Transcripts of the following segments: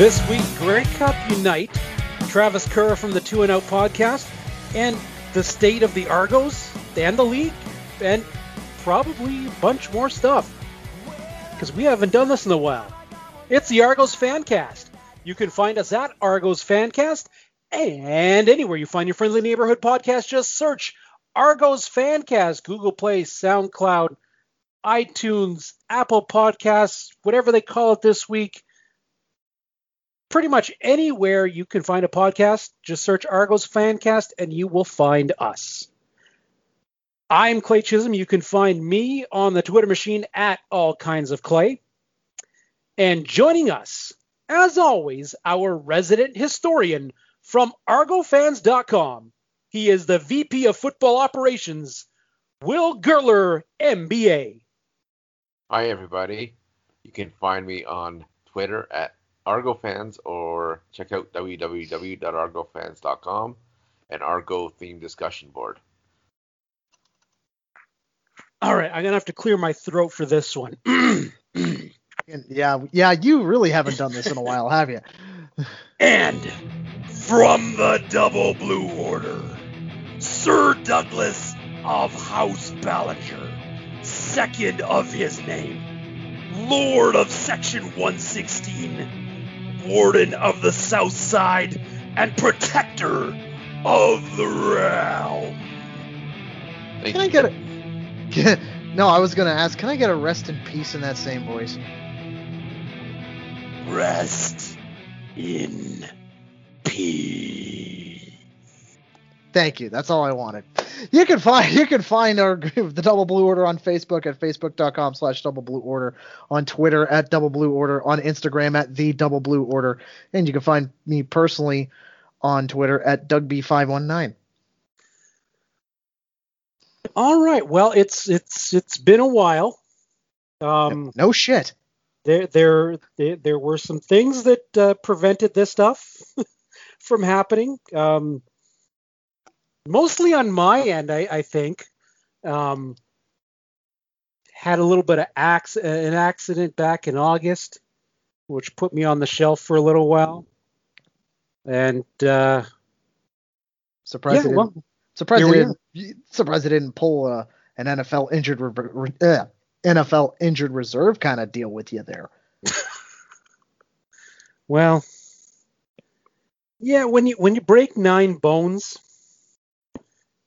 This week, Grey Cup Unite, Travis Currah from the Two and Out podcast, and the state of the Argos and the league, and probably a bunch more stuff. Because we haven't done this in a while. It's the Argos Fancast. You can find us at Argos Fancast and anywhere you find your friendly neighborhood podcast, just search Argos Fancast, Google Play, SoundCloud, iTunes, Apple Podcasts, whatever they call it this week. Pretty much anywhere you can find a podcast, just search Argos Fancast and you will find us. I'm Clay Chisholm. You can find me on the Twitter machine at all kinds of Clay. And joining us, as always, our resident historian from ArgoFans.com. He is the VP of Football Operations, Will Gertler, MBA. Hi, everybody. You can find me on Twitter at ArgoFans or check out www.argofans.com and Argo Theme Discussion Board. All right, I'm going to have to clear my throat for this one. yeah, yeah, you really haven't done this in a while, have you? and from the Double Blue Order, Sir Douglas of House Ballinger, second of his name, Lord of Section 116, Warden of the South Side, and Protector of the Realm. Thank can I get a? Can, no, I was gonna ask. Can I get a rest in peace in that same voice? Rest in peace. Thank you. That's all I wanted. You can find you can find our the Double Blue Order on Facebook at facebook.com slash Double Blue Order, on Twitter at Double Blue Order, on Instagram at the Double Blue Order, and you can find me personally on Twitter at DougB519. All right. Well, it's it's it's been a while. Um, no shit. There there there, there were some things that uh, prevented this stuff from happening. Um, mostly on my end, I, I think. Um, had a little bit of ac- an accident back in August, which put me on the shelf for a little while. And uh, surprised, yeah, well, surprised, they didn't, surprised they didn't pull uh, an NFL injured re- uh, NFL injured reserve kind of deal with you there. well, yeah, when you when you break nine bones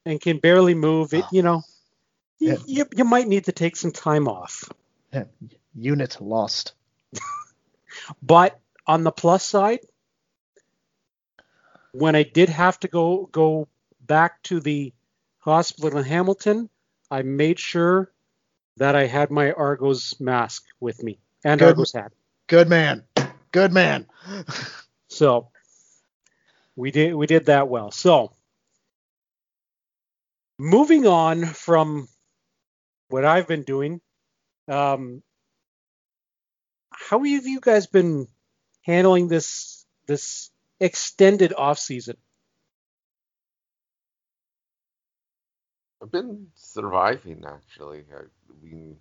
and can barely move, it oh. you know, you, you, you might need to take some time off. Unit lost. but on the plus side, when I did have to go go back to the hospital in Hamilton, I made sure that I had my Argos mask with me and Good. Argos hat. Good man. Good man. so we did we did that well. So moving on from what I've been doing, um, how have you guys been handling this this extended off season? I've been surviving actually. I mean,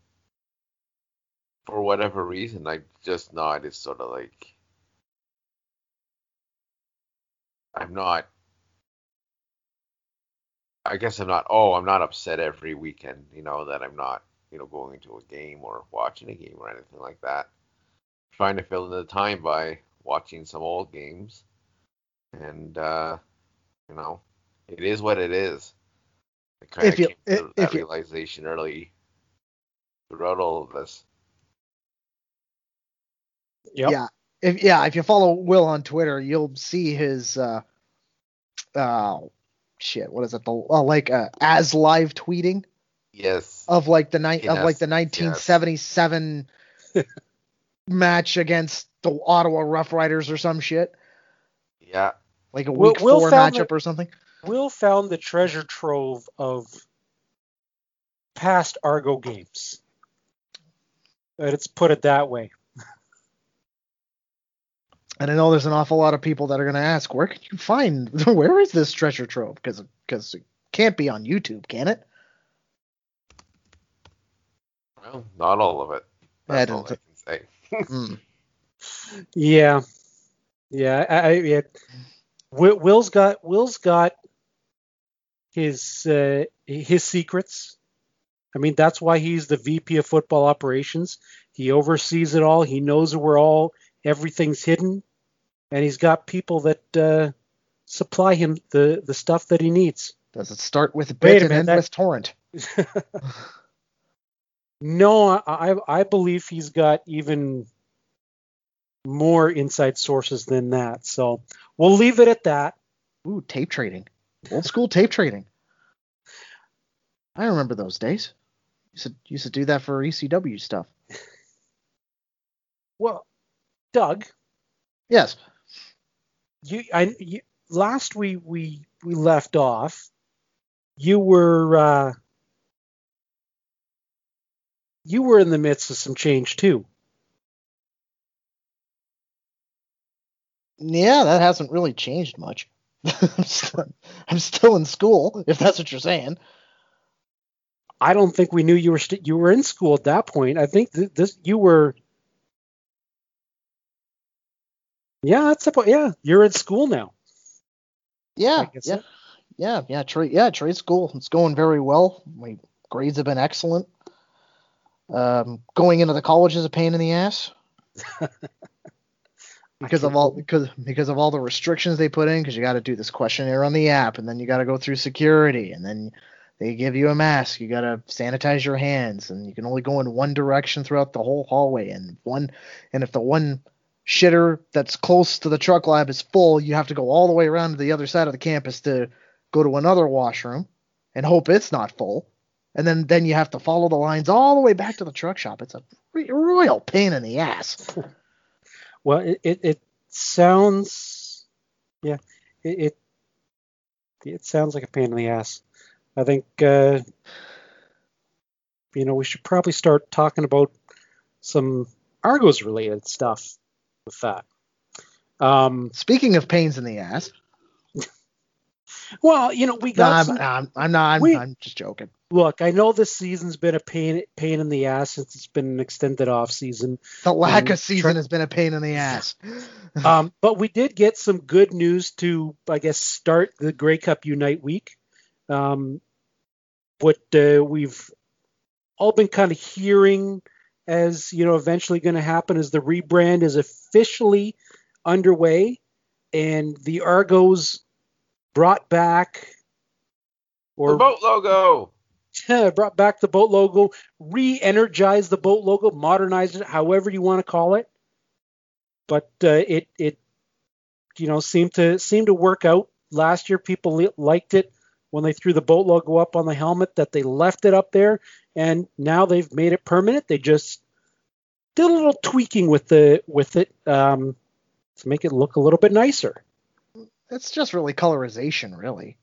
for whatever reason, I just not. It's sort of like I'm not. I guess I'm not. Oh, I'm not upset every weekend. You know that I'm not. You know, going to a game or watching a game or anything like that. Trying to fill in the time by watching some old games, and uh, you know, it is what it is. I kind of came to that realization early throughout all of this. Yep. Yeah, if yeah, if you follow Will on Twitter, you'll see his uh uh shit, what is it? The uh, like uh, as live tweeting. Yes. Of like the night of like the 1977 yes. match against the Ottawa Rough Riders or some shit. Yeah. Like a week Will, four matchup the, or something. Will found the treasure trove of past Argo games. Let's put it that way. And I know there's an awful lot of people that are going to ask, where can you find, where is this treasure trove? Because because it can't be on YouTube, can it? Well, not all of it. That's all I can say. mm. Yeah. Yeah, I, I yeah. Will, Will's got Will's got his uh, his secrets. I mean, that's why he's the VP of football operations. He oversees it all. He knows where we're all everything's hidden, and he's got people that uh, supply him the the stuff that he needs. Does it start with bit and minute, end that- with torrent? No, I I believe he's got even more inside sources than that. So we'll leave it at that. Ooh, tape trading. Old school tape trading. I remember those days. Used to used to do that for ECW stuff. Well, Doug, Yes. you I you, last we we we left off, you were uh, you were in the midst of some change too. Yeah, that hasn't really changed much. I'm, still, I'm still in school, if that's what you're saying. I don't think we knew you were st- you were in school at that point. I think th- this you were. Yeah, that's about yeah. You're in school now. Yeah, yeah, so. yeah, yeah. Trade, yeah, trade school. It's going very well. My grades have been excellent. Um, going into the college is a pain in the ass because of all because because of all the restrictions they put in. Because you got to do this questionnaire on the app, and then you got to go through security, and then they give you a mask. You got to sanitize your hands, and you can only go in one direction throughout the whole hallway. And one, and if the one shitter that's close to the truck lab is full, you have to go all the way around to the other side of the campus to go to another washroom and hope it's not full. And then then you have to follow the lines all the way back to the truck shop. It's a royal pain in the ass. Well, it it, it sounds yeah it, it it sounds like a pain in the ass. I think uh, you know we should probably start talking about some Argos related stuff with that. Um, Speaking of pains in the ass, well, you know we no, got I'm, some, I'm, I'm not. I'm, We- I'm just joking. look. I know this season's been a pain pain in the ass since it's been an extended off season. The lack Um, of season has been a pain in the ass. Um, but we did get some good news to, I guess, start the Grey Cup Unite week. Um, what uh, we've all been kind of hearing as you know eventually going to happen is the rebrand is officially underway, and the Argos brought back The or boat logo. brought back the boat logo, re-energized the boat logo, modernized it, however you want to call it. But uh, it it you know seemed to seemed to work out last year. People liked it when they threw the boat logo up on the helmet. That they left it up there, and now they've made it permanent. They just did a little tweaking with the with it um, to make it look a little bit nicer. It's just really colorization, really.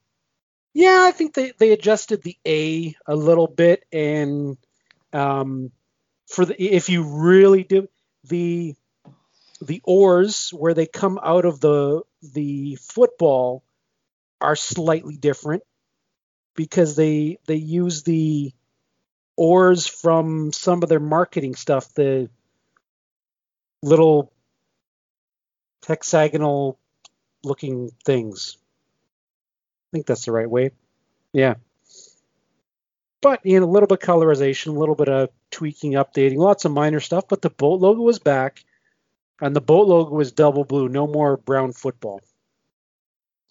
Yeah, I think they, they adjusted the A a little bit, and um, for the if you really do the the oars where they come out of the the football are slightly different because they they use the ores from some of their marketing stuff, the little hexagonal looking things. I think that's the right way. Yeah. But know, a little bit of colorization, a little bit of tweaking, updating, lots of minor stuff. But the boat logo was back, and the boat logo was double blue. No more brown football.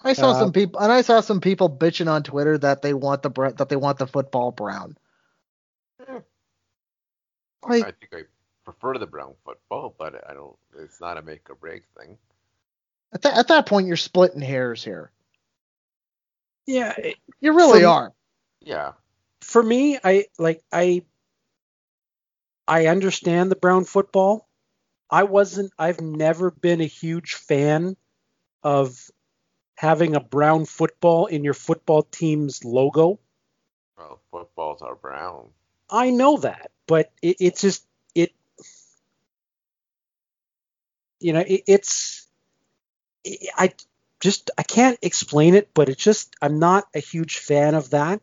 I saw Uh, some people, and I saw some people bitching on Twitter that they want the br- that they want the football brown. Eh. Like, I think I prefer the brown football, but I don't. It's not a make or break thing. at, that at that point, you're splitting hairs here. Yeah, You really From- are. Yeah. for me, I like I I understand the brown football. I wasn't I've never been a huge fan of having a brown football in your football team's logo. Well, footballs are brown. I know that, but it, it's just it you know, it, it's it, I just I can't explain it, but it's just I'm not a huge fan of that.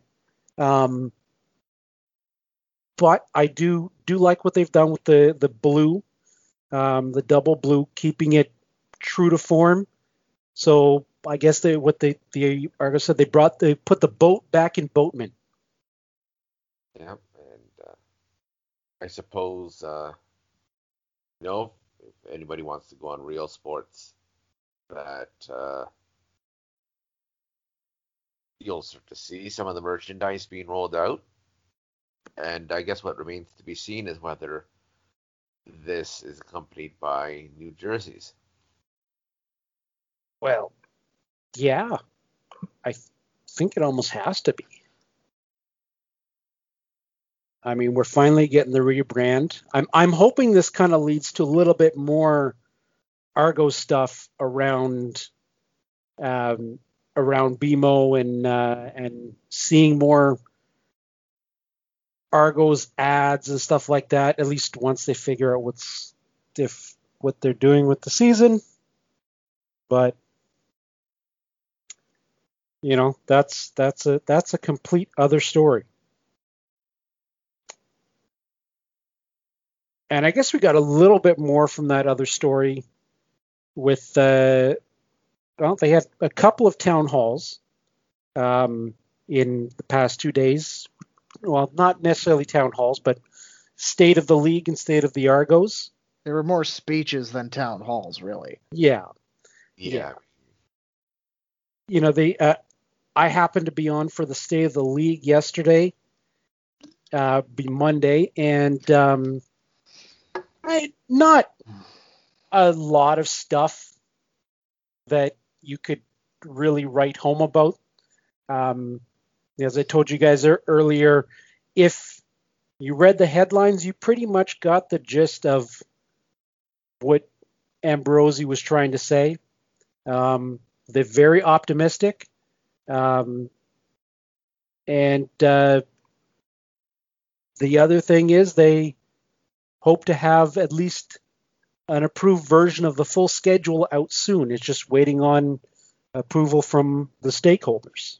Um, but I do do like what they've done with the the blue, um, the double blue, keeping it true to form. So I guess they what they the Argos said they brought they put the boat back in Boatmen. Yeah, and uh, I suppose uh, you know if anybody wants to go on Real Sports, that uh, you'll start to see some of the merchandise being rolled out. And I guess what remains to be seen is whether this is accompanied by new jerseys. Well, yeah, I th- think it almost has to be. I mean, we're finally getting the rebrand. I'm I'm hoping this kind of leads to a little bit more Argo stuff around um, around BMO and uh, and seeing more Argos ads and stuff like that. At least once they figure out what's if what they're doing with the season. But you know, that's that's a that's a complete other story. And I guess we got a little bit more from that other story with uh, well, they had a couple of town halls um, in the past two days. Well, not necessarily town halls, but state of the league and state of the Argos. There were more speeches than town halls, really. Yeah, Yeah. Yeah. you know they. Uh, I happened to be on for the state of the league yesterday, uh, be Monday, and um, I not a lot of stuff that you could really write home about. Um, as I told you guys earlier, if you read the headlines, you pretty much got the gist of what Ambrosie was trying to say. Um, they're very optimistic. Um, and uh, the other thing is they hope to have at least an approved version of the full schedule out soon. It's just waiting on approval from the stakeholders.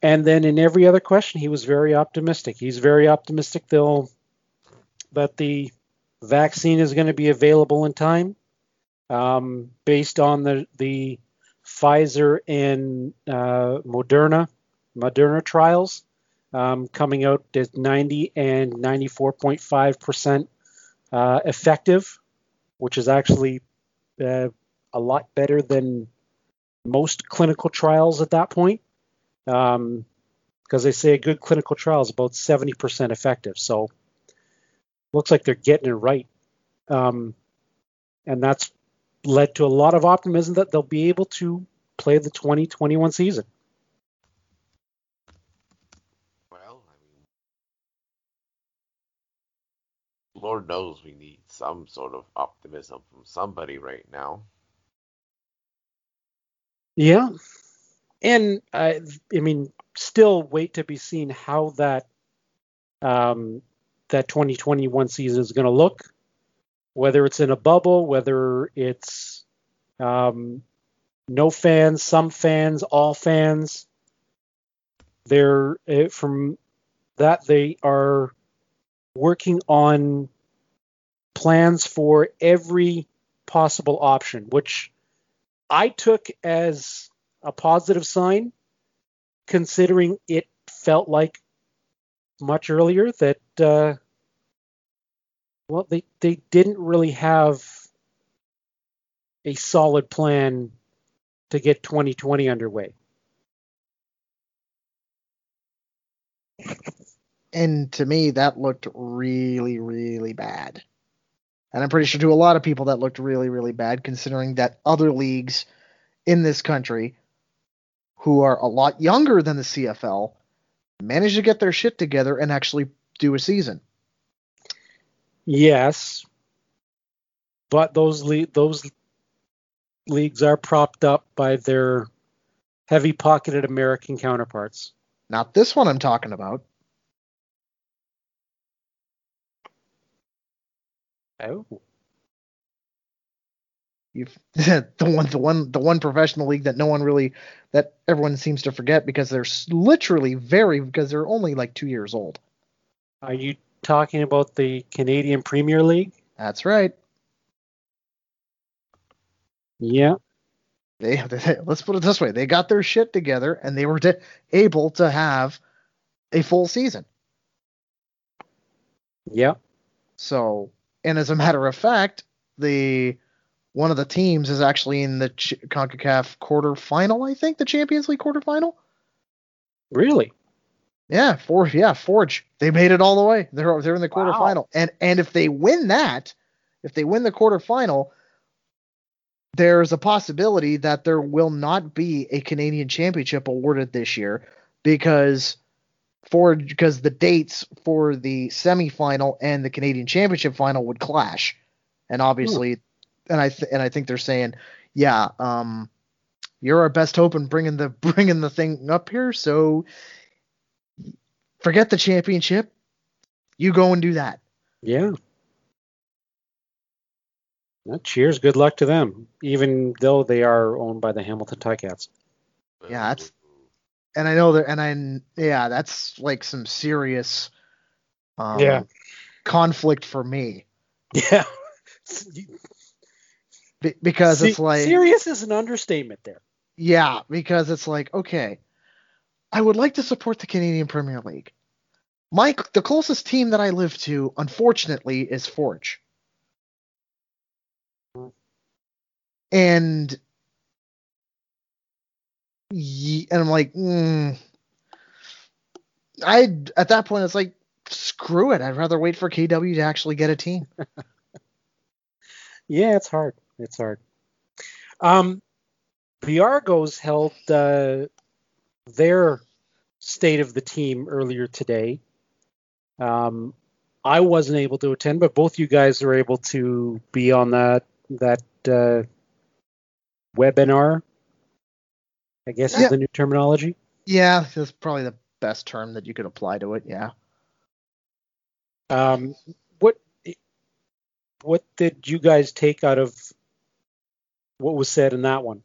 And then in every other question, he was very optimistic. He's very optimistic they'll that the vaccine is going to be available in time, um, based on the the Pfizer and uh, Moderna Moderna trials um, coming out at 90 and 94.5 percent uh, effective, which is actually uh, a lot better than most clinical trials at that point. Um, because they say a good clinical trial is about 70% effective. So looks like they're getting it right. Um, and that's led to a lot of optimism that they'll be able to play the 2021 season. Well, I mean, Lord knows we need some sort of optimism from somebody right now. Yeah. And I, I mean, still wait to be seen how that um, that 2021 season is going to look. Whether it's in a bubble, whether it's um, no fans, some fans, all fans. They're uh, from that they are working on plans for every possible option, which I took as a positive sign, considering it felt like much earlier that uh, well they they didn't really have a solid plan to get 2020 underway. And to me, that looked really, really bad. And I'm pretty sure to a lot of people that looked really, really bad, considering that other leagues in this country who are a lot younger than the CFL managed to get their shit together and actually do a season. Yes, but those le- those leagues are propped up by their heavy-pocketed American counterparts. Not this one I'm talking about. Oh, You've the one the one the one professional league that no one really that everyone seems to forget because they're literally very because they're only like 2 years old. are you talking about the Canadian Premier League? That's right. Yeah. They, they let's put it this way: they got their shit together and they were to, able to have a full season. Yeah. So, and as a matter of fact, the one of the teams is actually in the Ch- CONCACAF quarterfinal. I think the Champions League quarterfinal. Really? Yeah, Forge. Yeah, Forge. They made it all the way. They're they're in the Wow. quarterfinal, and and if they win that, if they win the quarterfinal, there's a possibility that there will not be a Canadian Championship awarded this year because Forge because the dates for the semifinal and the Canadian Championship final would clash, and obviously, and I th- and I think they're saying, yeah, um, you're our best hope in bringing the bringing the thing up here, so forget the championship. You go and do that. Yeah. Well, cheers. Good luck to them, even though they are owned by the Hamilton Ticats. Yeah, that's- And I know that, and I, yeah, that's like some serious, um, Yeah. conflict for me Yeah. Be- because Se- it's like, serious is an understatement there. yeah, because it's like, okay, I would like to support the Canadian Premier League. My the closest team that I live to, unfortunately, is Forge. And and I'm like, mm, I at that point it's like, screw it. I'd rather wait for KW to actually get a team. Yeah, it's hard. It's hard. Um, the Argos held uh, their state of the team earlier today. Um, I wasn't able to attend, but both you guys were able to be on that that uh, webinar. I guess Yeah. is the new terminology. Yeah, that's probably the best term that you could apply to it. Yeah. Um, what what did you guys take out of what was said in that one?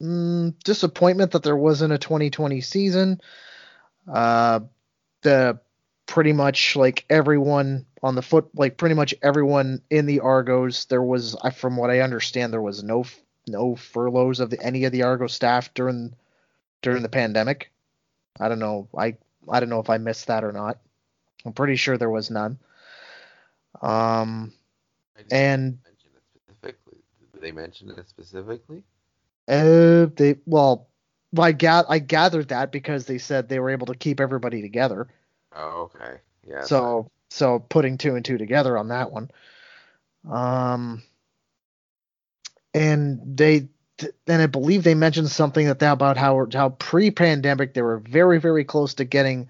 Mm, disappointment that there wasn't a 2020 season. Uh, the pretty much like everyone on the foot, like pretty much everyone in the Argos, there was, from what I understand, there was no no furloughs of the, any of the Argo staff during during the pandemic. I don't know. I I don't know if I missed that or not. I'm pretty sure there was none. Um, and mention it specifically. Did they mention it specifically? Uh, they well, I got I gathered that because they said they were able to keep everybody together. Oh, okay. Yeah. so so putting two and two together on that one. Um, and they and I believe they mentioned something that they, about how how pre-pandemic they were very very close to getting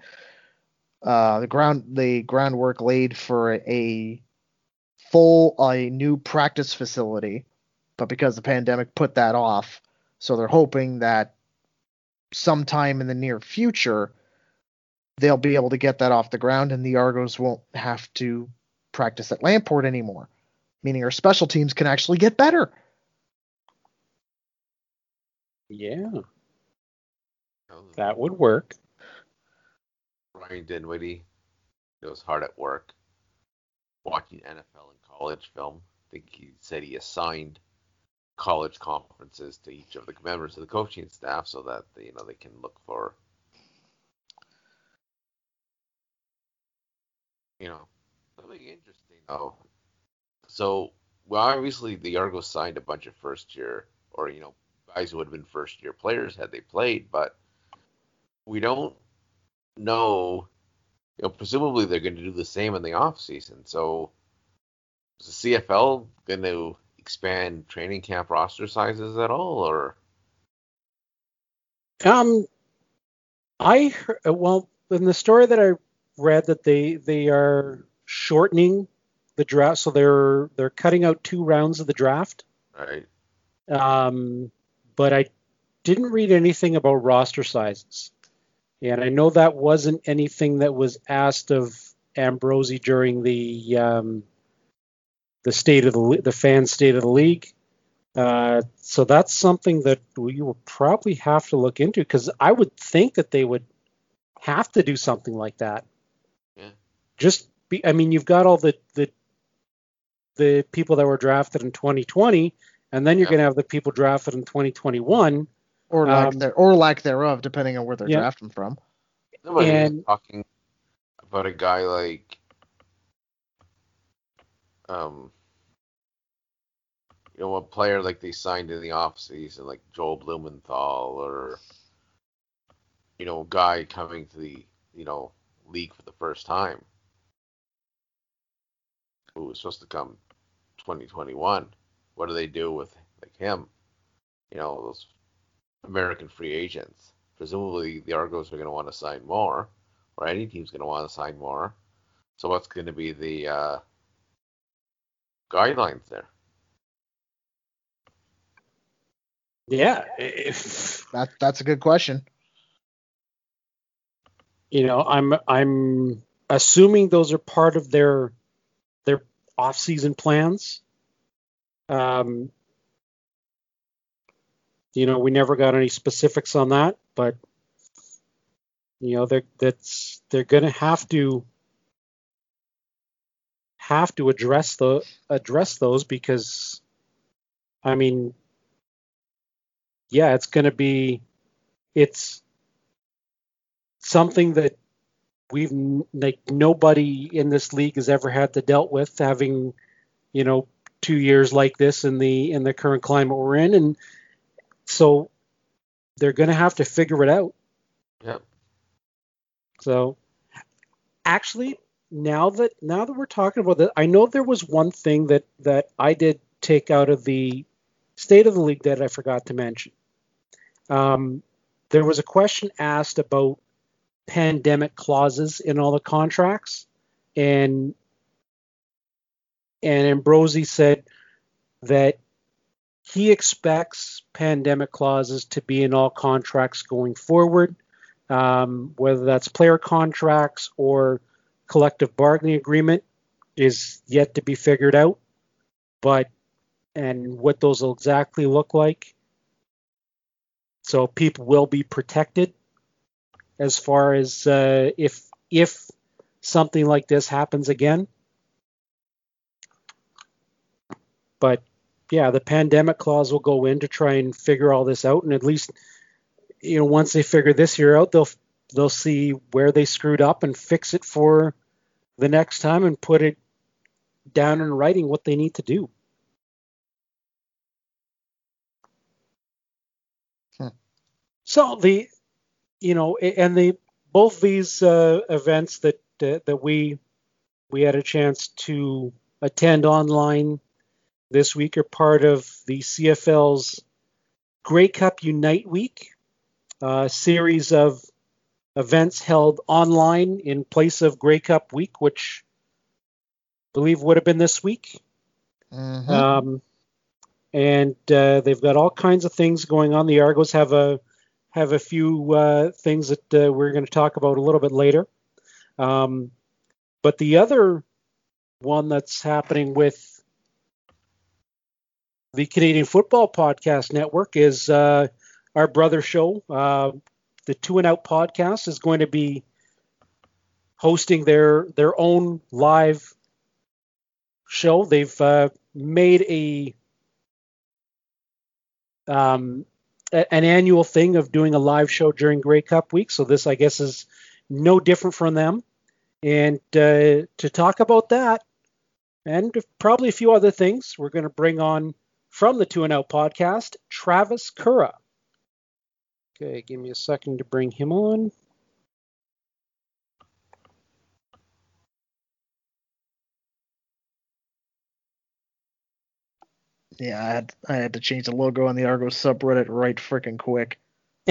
uh the ground the groundwork laid for a full a new practice facility, but because the pandemic put that off, so they're hoping that sometime in the near future they'll be able to get that off the ground and the Argos won't have to practice at Lamport anymore, meaning our special teams can actually get better. Yeah, that would work. Ryan Dinwiddie goes hard at work watching NFL and college film. I think he said he assigned college conferences to each of the members of the coaching staff so that they, you know they can look for you know something interesting. Oh, so well, obviously the Argos signed a bunch of first year or you know guys who would have been first year players had they played, but we don't know you know, presumably they're going to do the same in the off season. So is the CFL going to expand training camp roster sizes at all, or Um, I heard, well in the story that I read that they they are shortening the draft, so they're they're cutting out two rounds of the draft. right? Um, but I didn't read anything about roster sizes, and I know that wasn't anything that was asked of Ambrosie during the um, the state of the the fan state of the league. Uh, so that's something that we will probably have to look into because I would think that they would have to do something like that. Yeah. Just be, I mean, you've got all the the the people that were drafted in 2020, and then you're Yeah. going to have the people drafted in 2021. or lack Um, there or lack thereof, depending on where they're Yeah. drafting from. Nobody was And- talking about a guy like um you know a player like they signed in the off season like Joel Blumenthal or you know a guy coming to the you know league for the first time who was supposed to come 2021 what do they do with like him? You know those American free agents. Presumably the Argos are going to want to sign more or any team's going to want to sign more. So what's going to be the uh, guidelines there? Yeah, if, That that's a good question. you know, I'm I'm assuming those are part of their their off-season plans. Um, you know, we never got any specifics on that, but you know, they're that's they're going to have to have to address the address those because, I mean, yeah, it's going to be it's something that we've like nobody in this league has ever had to dealt with having you know two years like this in the in the current climate we're in and so they're going to have to figure it out Yep. so actually now that now that we're talking about that i know there was one thing that that i did take out of the state of the league that i forgot to mention. Um, there was a question asked about pandemic clauses in all the contracts and and Ambrosie said that he expects pandemic clauses to be in all contracts going forward, um, whether that's player contracts or collective bargaining agreement is yet to be figured out. But and what those will exactly look like. So people will be protected as far as uh, if if something like this happens again. But yeah, the pandemic clause will go in to try and figure all this out, and at least you know once they figure this year out, they'll they'll see where they screwed up and fix it for the next time and put it down in writing what they need to do. Hmm. So the you know and the both these uh, events that uh, that we we had a chance to attend online this week are part of the CFL's Grey Cup Unite Week, a series of events held online in place of Grey Cup Week, which I believe would have been this week. Mhm. Um, and uh, they've got all kinds of things going on. The Argos have a have a few uh, things that uh, we're going to talk about a little bit later. Um, but the other one that's happening with the Canadian Football Podcast Network is uh, our brother show. The Two and Out podcast is going to be hosting their their own live show. They've uh, made a um, an annual thing of doing a live show during Grey Cup week. So this, I guess, is no different from them. And uh, to talk about that, and probably a few other things, we're going to bring on from the Two and Out podcast, Travis Currah. Okay, give me a second to bring him on. Yeah, I had I had to change the logo on the Argo subreddit right freaking quick.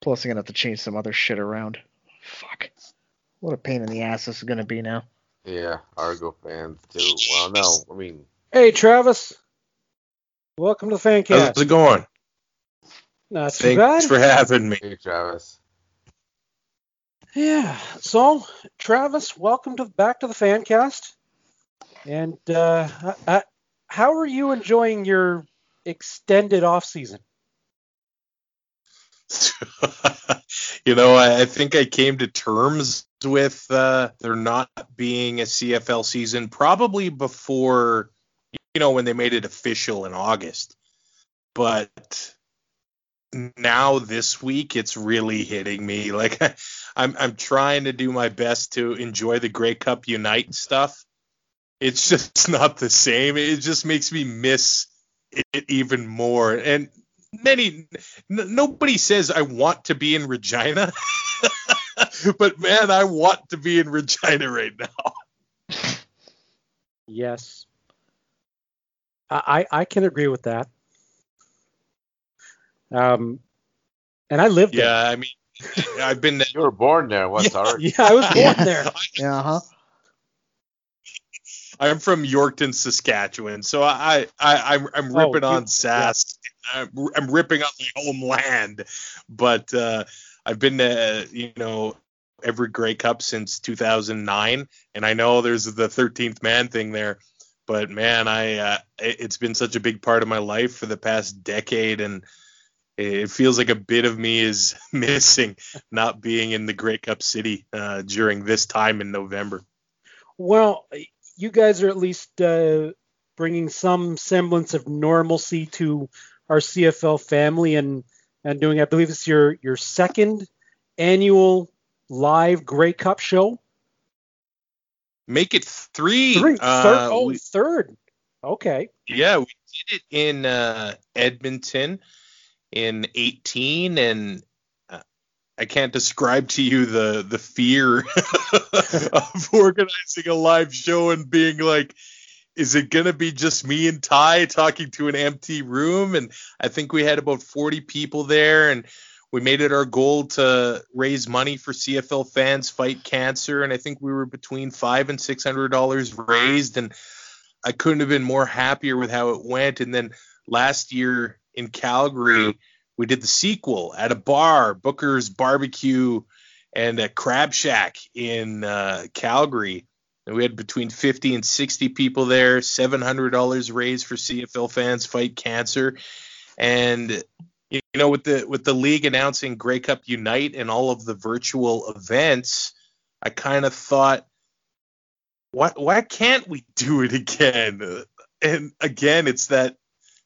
Plus, I'm gonna have to change some other shit around. Fuck. What a pain in the ass this is gonna be now. yeah, Argo fans too. Well, no, I mean, Hey, Travis. Welcome to the fan How's it going? Not too bad. Thanks bad. for having me. hey Travis. Yeah. So, Travis, welcome to back to the fan cast. And uh, uh, how are you enjoying your extended off season? you know, I, I, think I came to terms with uh, there not being a CFL season probably before, you know, when they made it official in August. But now this week, it's really hitting me. Like I'm, I'm trying to do my best to enjoy the Grey Cup Unite stuff. It's just not the same. It just makes me miss it even more. And many n- nobody says I want to be in Regina, but man, I want to be in Regina right now. Yes, I I can agree with that. Um, and I lived yeah, there. Yeah, I mean, I've been. there. you were born there. What's yeah, hard? Yeah, I was born there. yeah, huh. I'm from Yorkton, Saskatchewan, so I, I I'm, I'm oh, ripping oh, on Sask. Yeah. I'm, I'm, ripping on my homeland, but uh, I've been to you know every Grey Cup since 2009, and I know there's the 13th man thing there, but man, I uh, it's been such a big part of my life for the past decade, and it feels like a bit of me is missing not being in the Grey Cup City uh, during this time in November. Well, you guys are at least uh, bringing some semblance of normalcy to our CFL family and and doing I believe it's your your second annual live Grey Cup show. Make it three. Three. Uh, third. oh, we, third. Okay. Yeah, we did it in uh, Edmonton in 18 and I can't describe to you the the fear of organizing a live show and being like, is it gonna be just me and Ty talking to an empty room? And I think we had about 40 people there, and we made it our goal to raise money for CFL fans fight cancer, and I think we were between five and six hundred dollars raised, and I couldn't have been more happier with how it went. And then last year in Calgary we did the sequel at a bar, Booker's Barbecue and a Crab Shack in uh, Calgary. And we had between 50 and 60 people there, $700 raised for CFL fans fight cancer. And you know, with the with the league announcing Grey Cup Unite and all of the virtual events, I kind of thought, why why can't we do it again? And again, it's that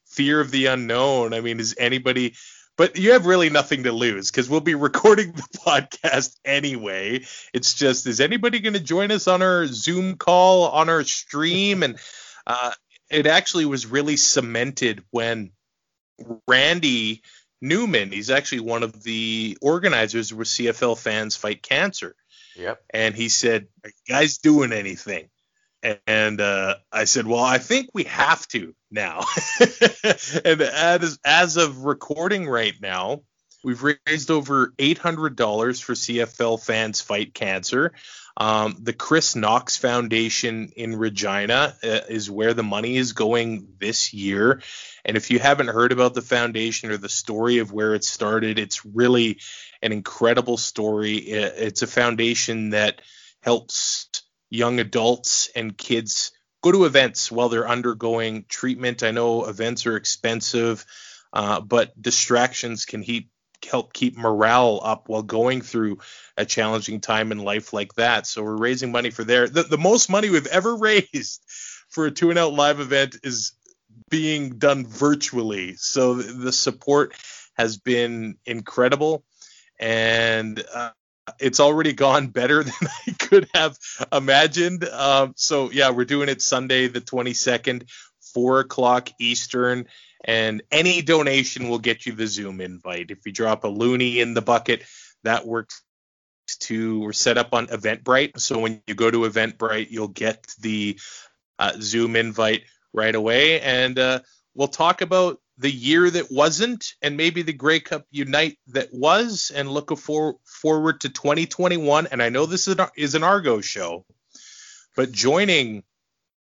fear of the unknown. I mean, is anybody but you have really nothing to lose because we'll be recording the podcast anyway. It's just, is anybody going to join us on our Zoom call, on our stream? And uh, it actually was really cemented when Randy Newman, he's actually one of the organizers with CFL Fans Fight Cancer. Yep. And he said, Are you guys doing anything? And uh, I said, well, I think we have to now. and as, as of recording right now, we've raised over $800 for CFL fans fight cancer. Um, the Chris Knox Foundation in Regina uh, is where the money is going this year. And if you haven't heard about the foundation or the story of where it started, it's really an incredible story. It's a foundation that helps young adults and kids go to events while they're undergoing treatment. I know events are expensive, uh, but distractions can he- help keep morale up while going through a challenging time in life like that. So we're raising money for there. The, the most money we've ever raised for a two and out live event is being done virtually. So the support has been incredible. And uh, it's already gone better than I could have imagined. Um, so yeah, we're doing it Sunday the 22nd, four o'clock Eastern, and any donation will get you the Zoom invite. If you drop a loony in the bucket, that works to we're set up on Eventbrite. So when you go to Eventbrite, you'll get the uh, Zoom invite right away, and uh, we'll talk about the year that wasn't and maybe the Grey Cup Unite that was and look for, forward to 2021. And I know this is an, is an Argo show, but joining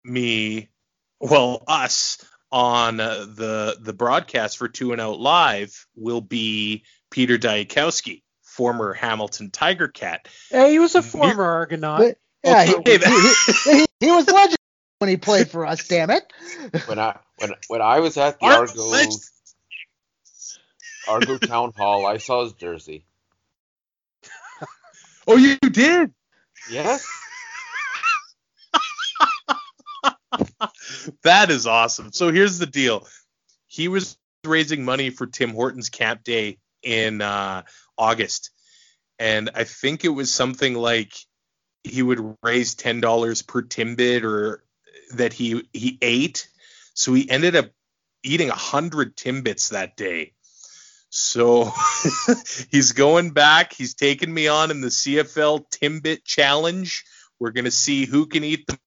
me, well, us on uh, the the broadcast for Two and Out Live will be Peter Dyakowski, former Hamilton Tiger Cat. Yeah, he was a former Argonaut. But, yeah, he, he, he, he, was legend when he played for us. Damn it! When I when when I was at the Argos, Argo Town Hall. I saw his jersey. Oh, you did? Yes. That is awesome. So here's the deal. He was raising money for Tim Hortons Camp Day in uh, August, and I think it was something like he would raise ten dollars per Timbit or that he he ate. So he ended up eating hundred Timbits that day. So he's going back. He's taking me on in the CFL Timbit Challenge. We're gonna see who can eat the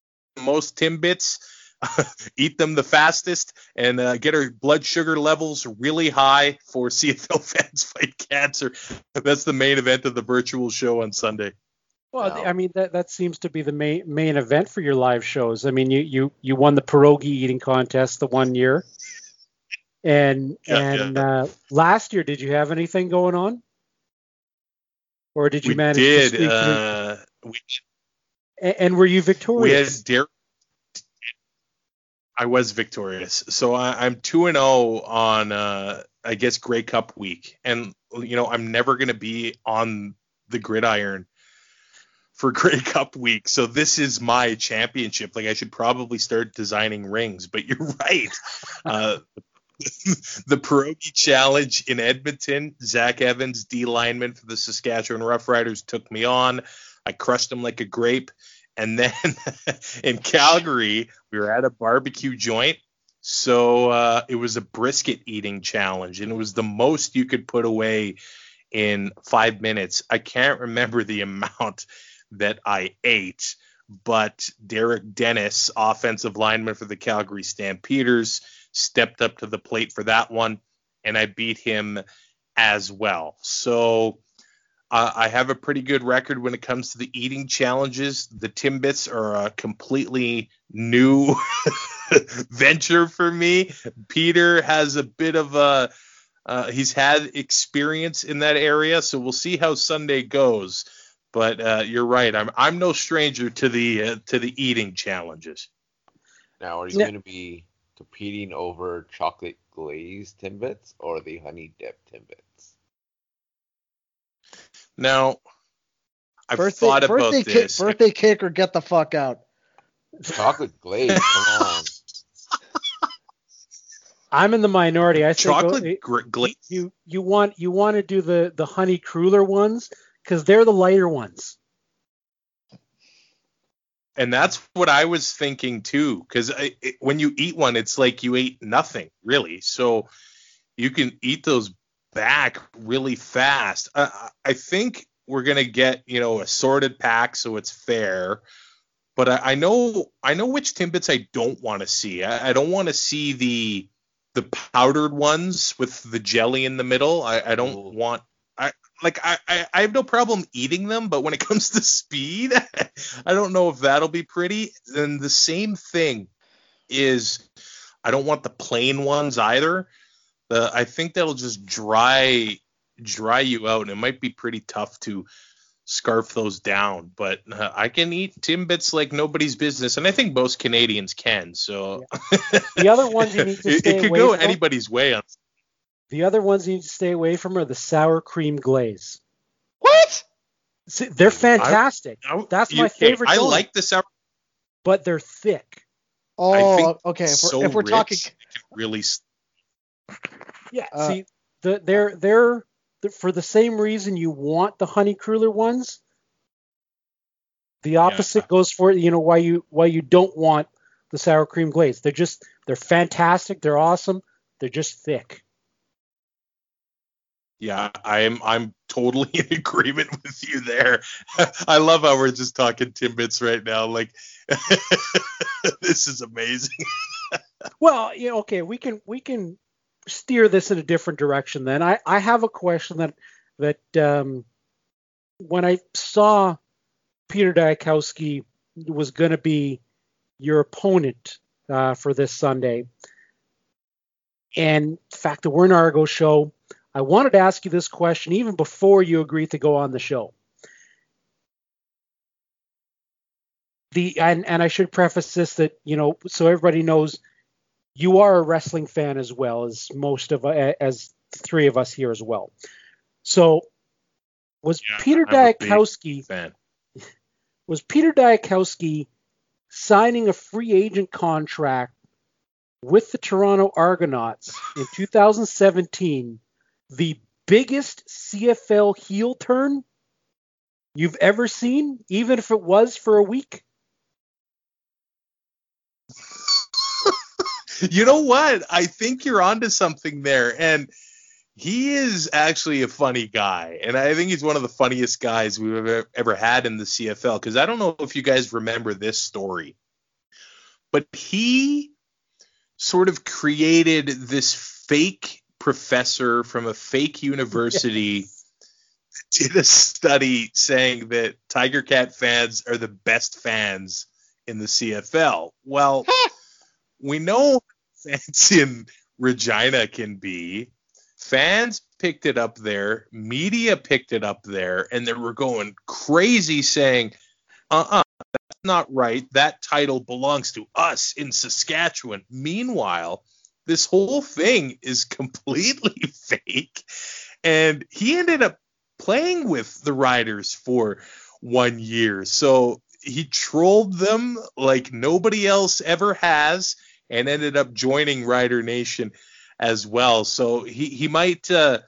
most Timbits, eat them the fastest, and uh, get our blood sugar levels really high for CFL fans fight cancer. That's the main event of the virtual show on Sunday. Well, No. I mean that that seems to be the main main event for your live shows. I mean, you you you won the pierogi eating contest the one year, and Yeah, and Uh, last year did you have anything going on, or did you we manage did. to squeak? Uh, we, A- and were you victorious? we had victorious? I was victorious, so I, I'm two and zero on, uh, I guess, Grey Cup week, and you know I'm never gonna be on the gridiron for Grey Cup week, so this is my championship. Like I should probably start designing rings, but you're right. Uh, the pierogi challenge in Edmonton, Zach Evans, D lineman for the Saskatchewan Roughriders, took me on. I crushed him like a grape. And then in Calgary, we were at a barbecue joint. So uh, it was a brisket eating challenge, and it was the most you could put away in five minutes. I can't remember the amount that I ate, but Derek Dennis, offensive lineman for the Calgary Stampeders, stepped up to the plate for that one, and I beat him as well. So uh, I have a pretty good record when it comes to the eating challenges. The Timbits are a completely new venture for me. Peter has a bit of a uh, he's had experience in that area, so we'll see how Sunday goes. But uh, you're right. I'm I'm no stranger to the uh, to the eating challenges. Now, are you No. going to be competing over chocolate glazed Timbits or the honey dip Timbits? Now, I've birthday, thought about birthday, this. Kick, birthday cake or get the fuck out. Chocolate glaze. come on. I'm in the minority. I think uh, Chocolate gr- glaze. you you want you want to do the the honey cruller ones because they're the lighter ones. And that's what I was thinking too, because when you eat one, it's like you ate nothing really. So you can eat those back really fast. I, I think we're gonna get you know a sorted pack, so it's fair. But I, I know I know which timbits I don't want to see. I, I don't want to see the the powdered ones with the jelly in the middle. I, I don't Ooh. want. I like I, I I have no problem eating them, but when it comes to speed, I don't know if that'll be pretty. And the same thing is I don't want the plain ones either. The I think that'll just dry dry you out, and it might be pretty tough to scarf those down. But uh, I can eat timbits like nobody's business, and I think most Canadians can. So The other ones you need to it, stay it could away go from. anybody's way on The other ones you need to stay away from are the sour cream glaze. What? See, They're fantastic, I- That's you- my favorite I donut. like the sour. Cream but they're thick. Oh, okay. If we're, so if we're rich, talking, it can really. s- Yeah. Uh, see, the, they're they're they're- for the same reason you want the honey cruller ones. The opposite goes for you know why you why you don't want the sour cream glaze. They're just they're fantastic. They're awesome. They're just thick. Yeah, I'm I'm totally in agreement with you there. I love how we're just talking timbits right now. Like this is amazing. Well, yeah, okay, we can we can steer this in a different direction then. I, I have a question that that um, when I saw Peter Dyakowski was going to be your opponent uh, for this Sunday, and the fact that we're an Argo show, I wanted to ask you this question even before you agreed to go on the show. The and, and I should preface this that you know so everybody knows you are a wrestling fan as well as most of uh, as three of us here as well. So was Yeah, Peter I'm Dyakowski was Peter Dyakowski signing a free agent contract with the Toronto Argonauts in 2017 the biggest CFL heel turn you've ever seen, even if it was for a week? You know what? I think you're onto something there. And he is actually a funny guy. And I think he's one of the funniest guys we've ever, ever had in the CFL. Because I don't know if you guys remember this story, but he sort of created this fake professor from a fake university. Did a study saying that Tiger Cat fans are the best fans in the CFL. Well, we know fans in Regina can be. Fans picked it up there, media picked it up there, and they were going crazy saying, uh uh that's not right. That title belongs to us in Saskatchewan. Meanwhile, this whole thing is completely fake. And he ended up playing with the Riders for one year. So he trolled them like nobody else ever has and ended up joining Rider Nation as well. So he he might uh,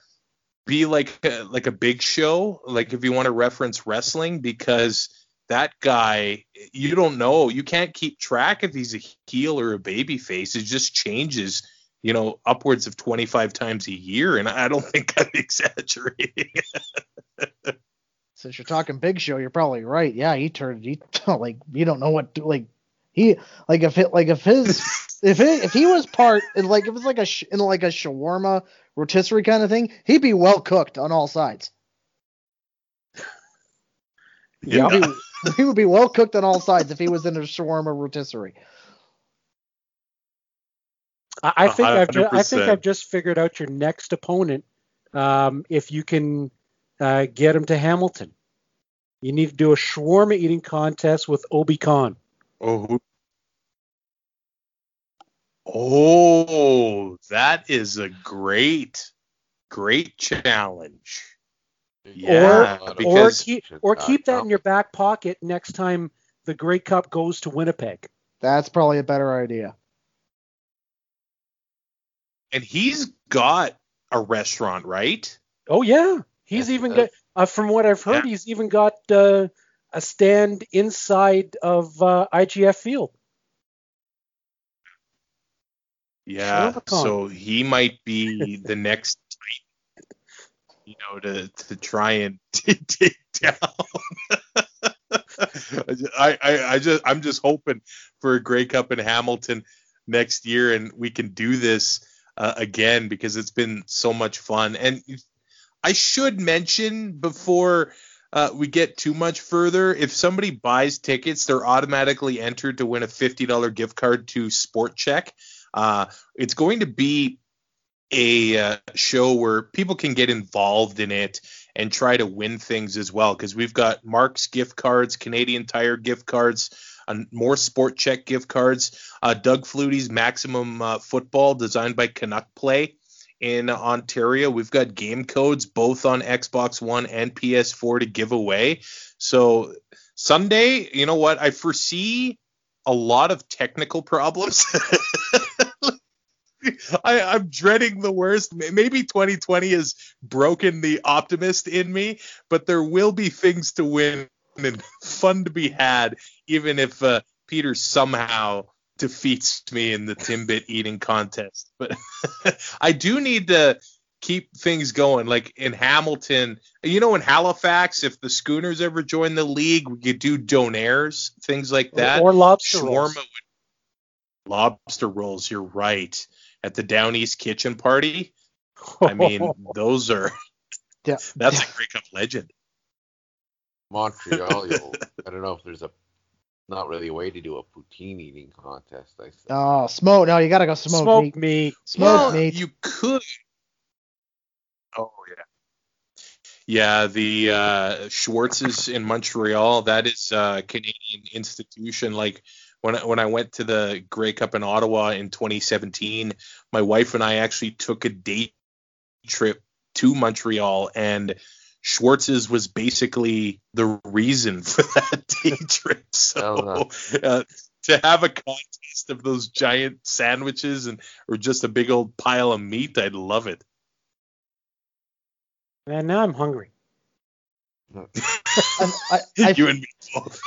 be like a, like a big show, like if you want to reference wrestling, because that guy you don't know, you can't keep track if he's a heel or a baby face. It just changes, you know, upwards of 25 times a year, and I don't think I'm exaggerating. Since you're talking Big Show, you're probably right. Yeah, he turned. He like you don't know what like. He like if it like if his if it, if he was part in like if it was like a sh, in like a shawarma rotisserie kind of thing, he'd be well cooked on all sides. Yeah. He, would- he would be well cooked on all sides if he was in a shawarma rotisserie. I, I think I've ju- I think I've just figured out your next opponent. Um, if you can uh, get him to Hamilton, you need to do a shawarma eating contest with Obby Khan. Oh. who- Oh, that is a great, great challenge. Yeah, or because keep or keep that in your back pocket next time the Grey Cup goes to Winnipeg. That's probably a better idea. and he's got a restaurant, right? Oh yeah, he's Yes, even he got. Uh, from what I've heard, Yeah. he's even got uh, a stand inside of uh, IGF Field. Yeah. So he might be the next, you know, to to try and take down. I, I I just I'm just hoping for a Grey Cup in Hamilton next year, and we can do this uh, again because it's been so much fun. And I should mention before uh, we get too much further, if somebody buys tickets, they're automatically entered to win a $50 gift card to Sport Chek. Uh, it's going to be a uh, show where people can get involved in it and try to win things as well because we've got Mark's gift cards, Canadian Tire gift cards, more Sport Chek gift cards, uh, Doug Flutie's Maximum uh, Football designed by Canuck Play in Ontario. We've got game codes both on Xbox One and PS4 to give away. So Sunday, you know what? I foresee a lot of technical problems. I, I'm dreading the worst. Maybe 2020 has broken the optimist in me, but there will be things to win and fun to be had, even if uh, Peter somehow defeats me in the Timbit eating contest. But I do need to keep things going. Like in Hamilton, you know, in Halifax, if the Schooners ever join the league, we could do donaires, things like that. or lobster Shawarma rolls. would lobster rolls. You're right. At the Down East Kitchen Party, I mean, those are Yeah, that's yeah. a Grey Cup legend. Montreal, I don't know if there's a not really a way to do a poutine eating contest. I said. Oh, smoke. No, you gotta go smoke, Smoke meat. meat. Smoke Well, meat. You could. Oh yeah. Yeah, the uh, Schwartz's in Montreal. That is a Canadian institution. Like when I, when I went to the Grey Cup in Ottawa in 2017, my wife and I actually took a date trip to Montreal, and Schwartz's was basically the reason for that day trip. So uh, to have a contest of those giant sandwiches and or just a big old pile of meat, I'd love it. And now I'm hungry. I, I, you and me both.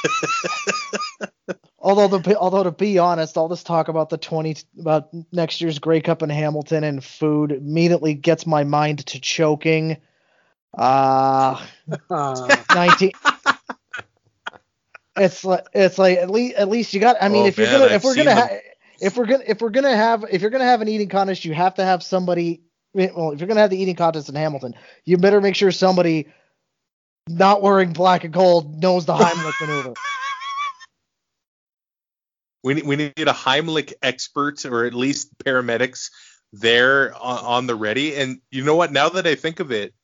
although the although to be honest, all this talk about the twenty about next year's Grey Cup in Hamilton and food immediately gets my mind to choking. Uh, Uh, 19 it's like it's like at least at least you got i mean Oh, if you're gonna I've if we're gonna ha- if we're gonna if we're gonna have if you're gonna have an eating contest you have to have somebody well if you're gonna have the eating contest in hamilton you better make sure somebody not wearing black and gold knows the heimlich maneuver we need, we need a Heimlich expert or at least paramedics there on, on the ready. And you know what? Now that I think of it,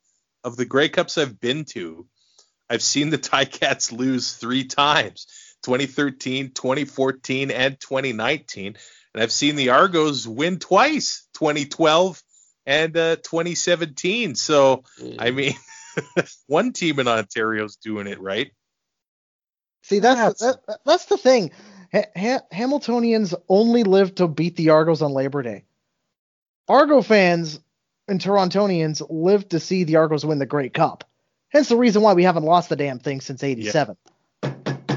of the Grey Cups I've been to, I've seen the Ticats lose three times 2013, 2014, and 2019. And I've seen the Argos win twice 2012 and uh, 2017. So, I mean, one team in Ontario's doing it right. see that's That's- that, that's the thing ha- ha- hamiltonians only live to beat the argos on labor day argo fans and torontonians live to see the argos win the Grey Cup. Hence the reason why we haven't lost the damn thing since 87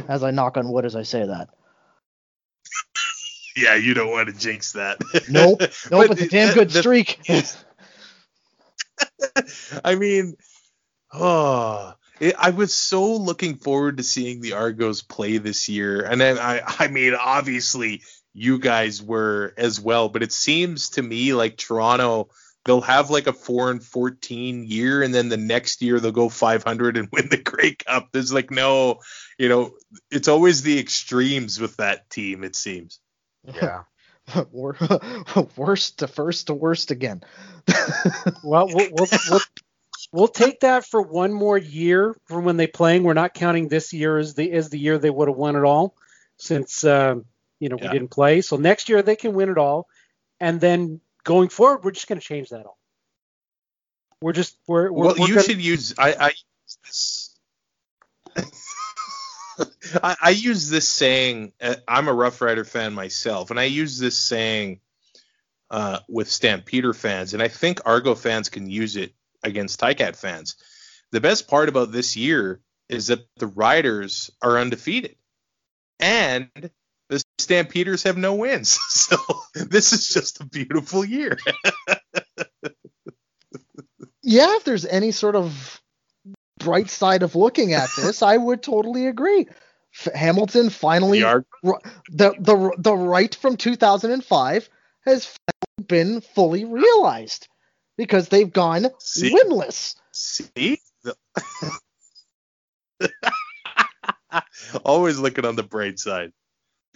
as i knock on wood as i say that. Yeah, you don't want to jinx that. nope. Nope But it's a damn good the- streak. I mean, oh, it, I was so looking forward to seeing the Argos play this year, and then I, I mean, obviously you guys were as well, but it seems to me like Toronto. They'll have like a four and fourteen year, and then the next year they'll go 500 and win the Grey Cup. There's like no, you know, it's always the extremes with that team. It seems. Yeah. Worst to first to worst again well, we'll, we'll, we'll, we'll take that for one more year from when they playing. We're not counting this year as the as the year they would have won it all, since um, you know Yeah. we didn't play. So next year they can win it all, and then going forward, we're just going to change that all. We're just we're, we're well, we're you gonna- should use. I, I use this. I, I use this saying. uh, I'm a Rough Rider fan myself, and I use this saying uh, with Stampeder fans, and I think Argo fans can use it against Ticat fans. The best part about this year is that the Riders are undefeated, and Stampeders have no wins. So this is just a beautiful year. yeah, if there's any sort of bright side of looking at this, I would totally agree. F- Hamilton finally The the the right from 2005 has been fully realized because they've gone See? winless. See? Always looking on the bright side.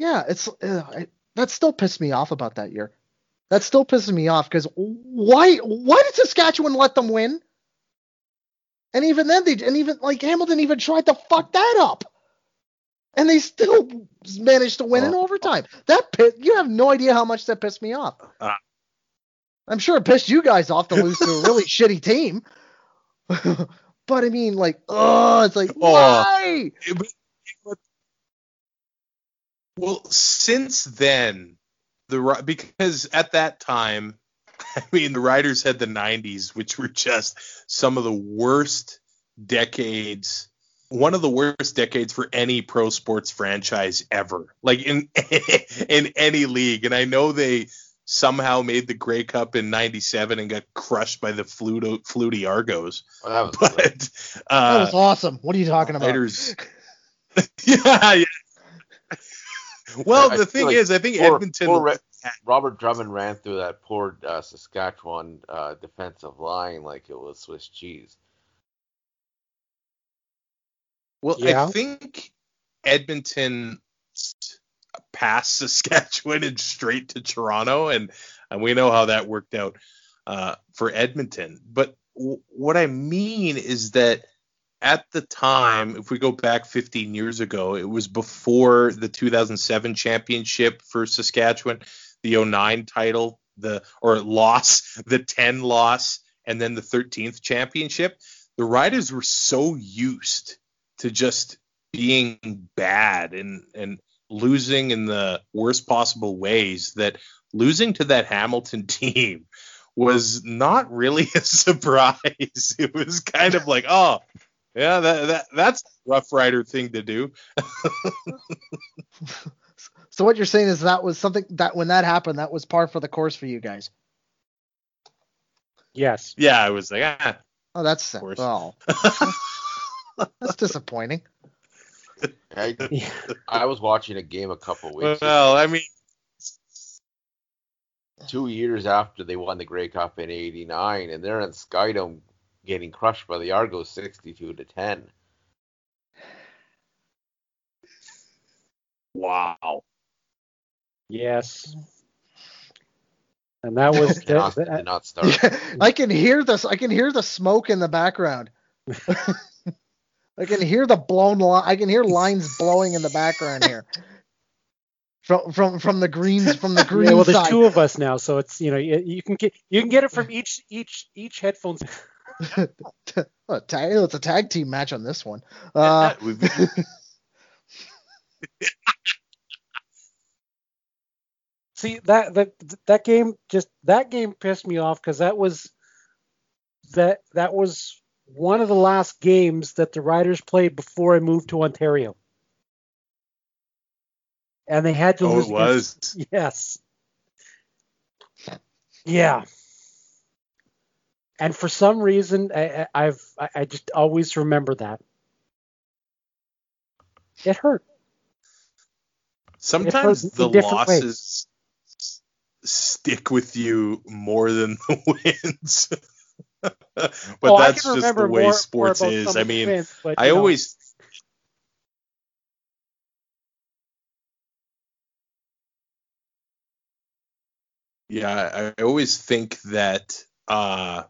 Yeah, it's uh, I, that still pissed me off about that year. That still pisses me off because why why did Saskatchewan let them win? And even then, they and even like Hamilton even tried to fuck that up, and they still managed to win in Oh. overtime. That pi- you have no idea how much that pissed me off. Ah. I'm sure it pissed you guys off to lose to a really shitty team. but I mean, like, oh, it's like Oh. why? It Well, since then, the because at that time, I mean, the Riders had the '90s, which were just some of the worst decades. One of the worst decades for any pro sports franchise ever, like in in any league. And I know they somehow made the Grey Cup in '97 and got crushed by the Fluto, Flutie Argos. Well, that was But That uh, was awesome. What are you talking about? Riders. yeah, yeah. Well, I the feel thing like is, I think poor- Edmonton. poor Re- Robert Drummond ran through that poor uh, Saskatchewan uh, defensive line like it was Swiss cheese. well, Yeah. I think Edmonton passed Saskatchewan and straight to Toronto, and and we know how that worked out uh, for Edmonton. But w- what I mean is that at the time, if we go back 15 years ago, it was before the 2007 championship for Saskatchewan, the 09 title, the or loss, the 10 loss and then the 13th championship, the Riders were so used to just being bad and and losing in the worst possible ways that losing to that Hamilton team was not really a surprise. It was kind of like, oh, yeah, that, that that's a Rough Rider thing to do. so what you're saying is that was something that when that happened, that was par for the course for you guys. Yes. yeah, I was like, ah, Oh, that's Of course. oh, that's disappointing. I, I was watching a game a couple weeks ago, I mean, two years after they won the Grey Cup in '89, and they're in Skydome getting crushed by the Argos 62 to 10. wow. Yes. And that was Did not, that, did not start. I can hear this. I can hear the smoke in the background. I can hear the blown. Li- I can hear lines blowing in the background here. From from from the greens from the green yeah, well, there's side. two of us now, so it's you know you, you can get you can get it from each each each headphones. Oh, tag, it's a tag team match on this one. Uh, See that that that game just that game pissed me off because that was that that was one of the last games that the Riders played before I moved to Ontario, and they had to oh, lose. it was. Yes. Yeah. And for some reason, I, I've I just always remember that. It hurt. Sometimes hurts the in different ways. losses stick with you more than the wins. but Oh, that's just the way more- more sports about is. I mean, wins, but, I know, always Yeah, I I always think that uh,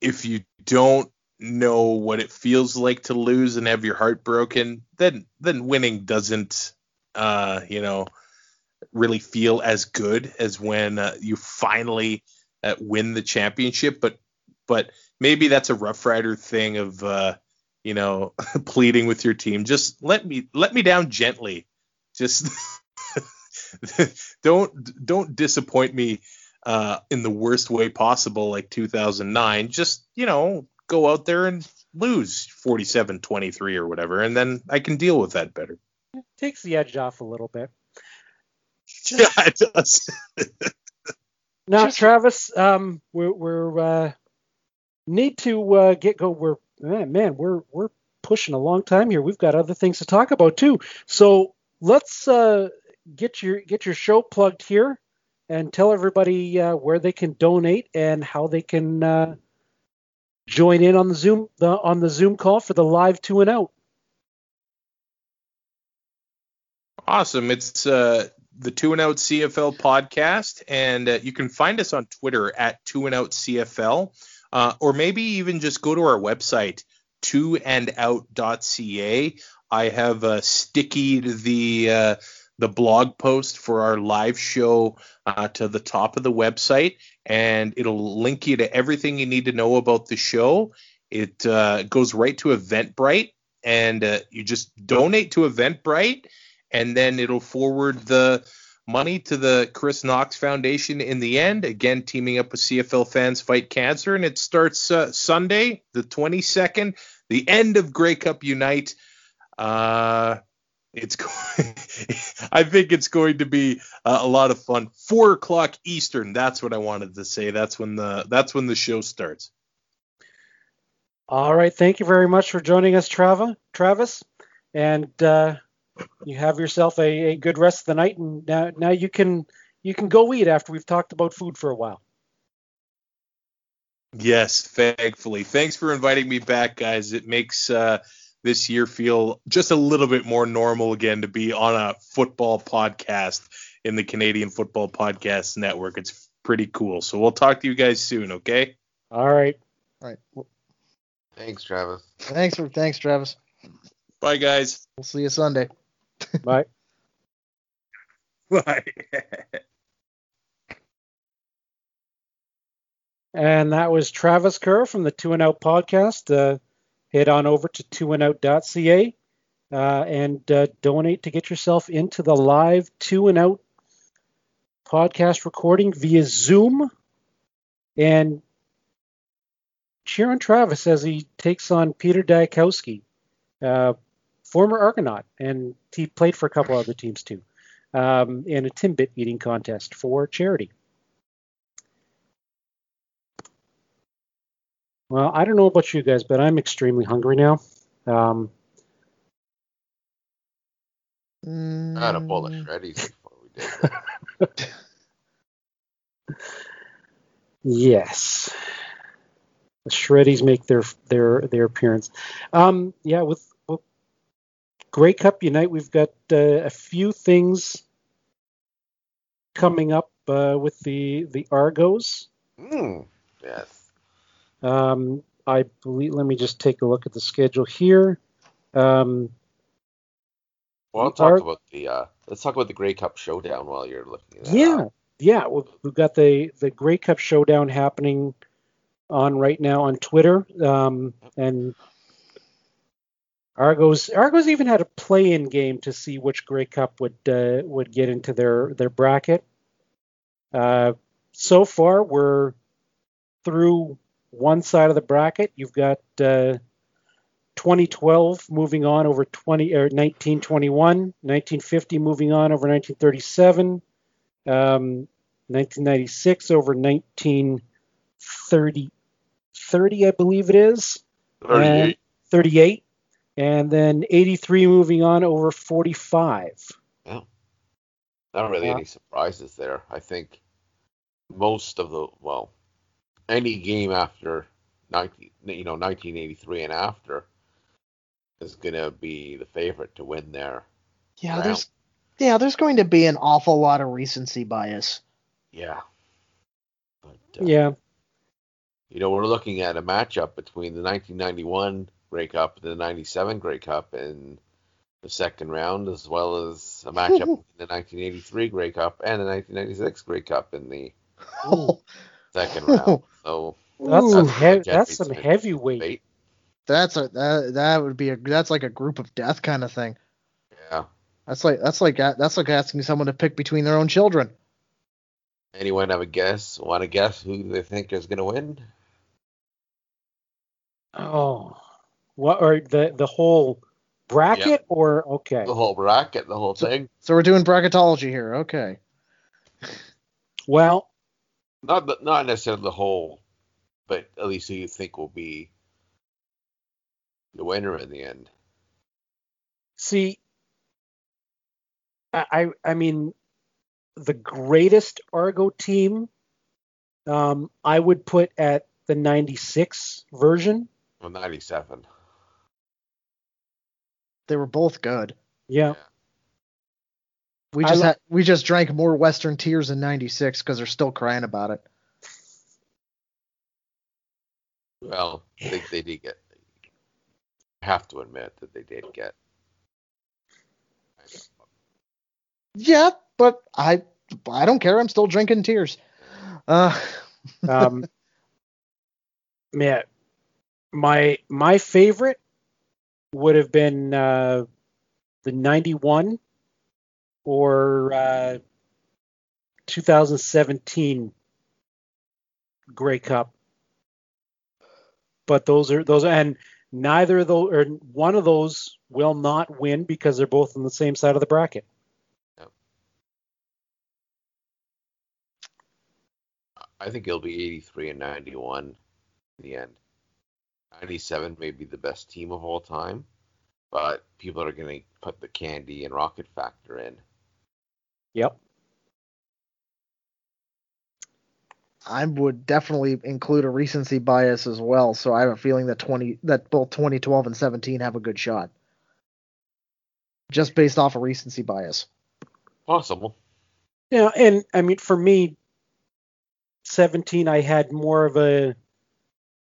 if you don't know what it feels like to lose and have your heart broken, then then winning doesn't, uh, you know, really feel as good as when uh, you finally uh, win the championship. But but maybe that's a Rough Rider thing of uh, you know pleading with your team. Just let me let me down gently. Just don't don't disappoint me uh, in the worst way possible, like 2009. Just you know, go out there and lose 47-23 or whatever, and then I can deal with that better. takes the edge off a little bit. Yeah, it does. Now, Just- Travis, um, we're, we're uh, need to uh, get go. We're man, man, we're we're pushing a long time here. We've got other things to talk about too. So let's uh, get your get your show plugged here and tell everybody uh, where they can donate and how they can uh, join in on the Zoom the, on the Zoom call for the live two and out. Awesome. It's uh, the Two and Out CFL podcast, and uh, you can find us on Twitter at Two and Out CFL, uh, or maybe even just go to our website, twoandout.ca. I have uh, stickied the the blog post for our live show uh, to the top of the website, and it'll link you to everything you need to know about the show. It uh, goes right to Eventbrite, and uh, you just donate to Eventbrite and then it'll forward the money to the Chris Knox Foundation in the end. Again, teaming up with CFL fans fight cancer, and it starts uh, Sunday, the 22nd, the end of Grey Cup Unite. Uh, it's going. I think it's going to be uh, a lot of fun. Four o'clock Eastern. That's what I wanted to say. That's when the that's when the show starts. All right, thank you very much for joining us, Trava, Travis, and uh, you have yourself a, a good rest of the night. And now, now you can you can go eat after we've talked about food for a while. Yes, thankfully. Thanks for inviting me back, guys. It makes uh, this year feel just a little bit more normal again to be on a football podcast in the Canadian Football Podcast Network. It's pretty cool. So we'll talk to you guys soon, okay? All right. All right. Well, Thanks, Travis. thanks for thanks, Travis. Bye, guys. We'll see you Sunday. Bye. Bye. And that was Travis Currah from the Two and Out podcast. Uh, head on over to twoandout.ca uh, and uh, donate to get yourself into the live Two and Out podcast recording via Zoom. And cheer on Travis as he takes on Peter Dyakowski, uh, former Argonaut, and he played for a couple other teams too, um, in a Timbit eating contest for charity. Well, I don't know about you guys, but I'm extremely hungry now. Um, I had a bowl of shreddies before we did that. yes, the Shreddies make their their their appearance. Um, yeah, with, with Grey Cup Unite, we've got uh, a few things coming up uh, with the the Argos. Mm, yes. Um, I believe. Let me just take a look at the schedule here. Um, Well, I'll talk Arg- about the. Uh, let's talk about the Grey Cup showdown while you're looking at that. yeah, up. yeah. We've, we've got the the Grey Cup showdown happening on right now on Twitter, um, and Argos Argos even had a play-in game to see which Grey Cup would uh, would get into their their bracket. Uh, so far, we're through one side of the bracket. You've got uh, 2012 moving on over 20 or 1921, 1950 moving on over 1937, um, 1996 over 1930, 30 I believe it is. 38. 38, and then 83 moving on over 45. Not really Yeah. any surprises there. I think most of the well, any game after 19, you know, 1983 and after is gonna be the favorite to win there. Yeah, round. there's yeah, there's going to be an awful lot of recency bias. Yeah. But, uh, Yeah, You know, we're looking at a matchup between the 1991 Grey Cup and the 97 Grey Cup in the second round, as well as a matchup between the 1983 Grey Cup and the 1996 Grey Cup in the second round. So that's Ooh, some, That's heavy, Jeff that's some heavyweight. debate. that's a that, that would be a that's like a group of death kind of thing. Yeah. That's like that's like that's like asking someone to pick between their own children. Anyone have a guess? Want to guess who they think is going to win? Oh, what or the the whole bracket or okay? The whole bracket, the whole thing. So we're doing bracketology here. Okay. Well, Not the, not necessarily the whole, but at least who you think will be the winner in the end. see, I I I mean, the greatest Argo team, um, I would put at the '96 version. Well, 97. They were both good. Yeah, We just li- had we just drank more Western tears in '96 because they're still crying about it. Well, I think they did get. I have to admit that they did get. Yeah, but I I don't care. I'm still drinking tears. Uh, um, yeah, my my favorite would have been uh, the '91 or uh, 2017 Grey Cup, but those are those and neither of those or one of those will not win because they're both on the same side of the bracket. I think it'll be 83 and 91 in the end. 97 may be the best team of all time, but people are going to put the candy and rocket factor in. Yep. I would definitely include a recency bias as well. So I have a feeling that 20 that both 2012 and 17 have a good shot, just based off of recency bias. Possible. Yeah, and I mean for me, 17 I had more of a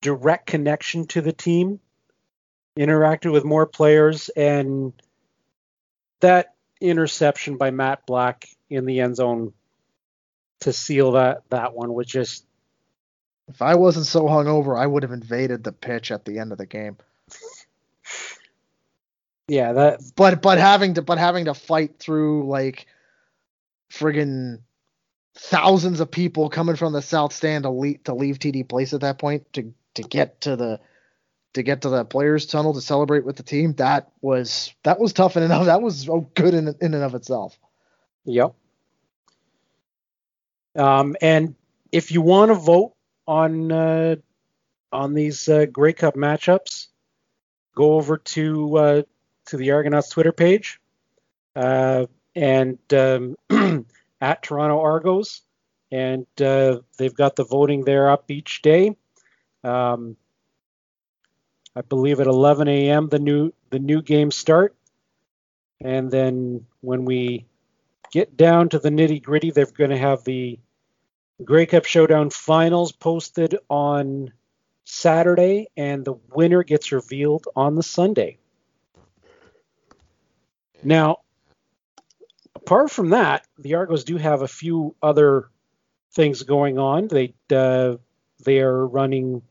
direct connection to the team, interacted with more players, and that interception by Matt Black in the end zone to seal that that one was just If I wasn't so hungover, I would have invaded the pitch at the end of the game. Yeah, that But but having to but having to fight through like friggin' thousands of people coming from the south stand to leave to leave TD Place at that point to to get to the to get to the players tunnel to celebrate with the team that was that was tough in and that was good in in and of itself. Yep. Um, and if you want to vote on uh, on these uh, Grey Cup matchups, go over to uh, to the Argonauts Twitter page uh, and um, at Toronto Argos, and uh, they've got the voting there up each day. Um, I believe at 11 a.m. the new the new games start, and then when we get down to the nitty gritty, they're going to have the Grey Cup Showdown finals posted on Saturday, and the winner gets revealed on the Sunday. Now, apart from that, the Argos do have a few other things going on. They uh, they are running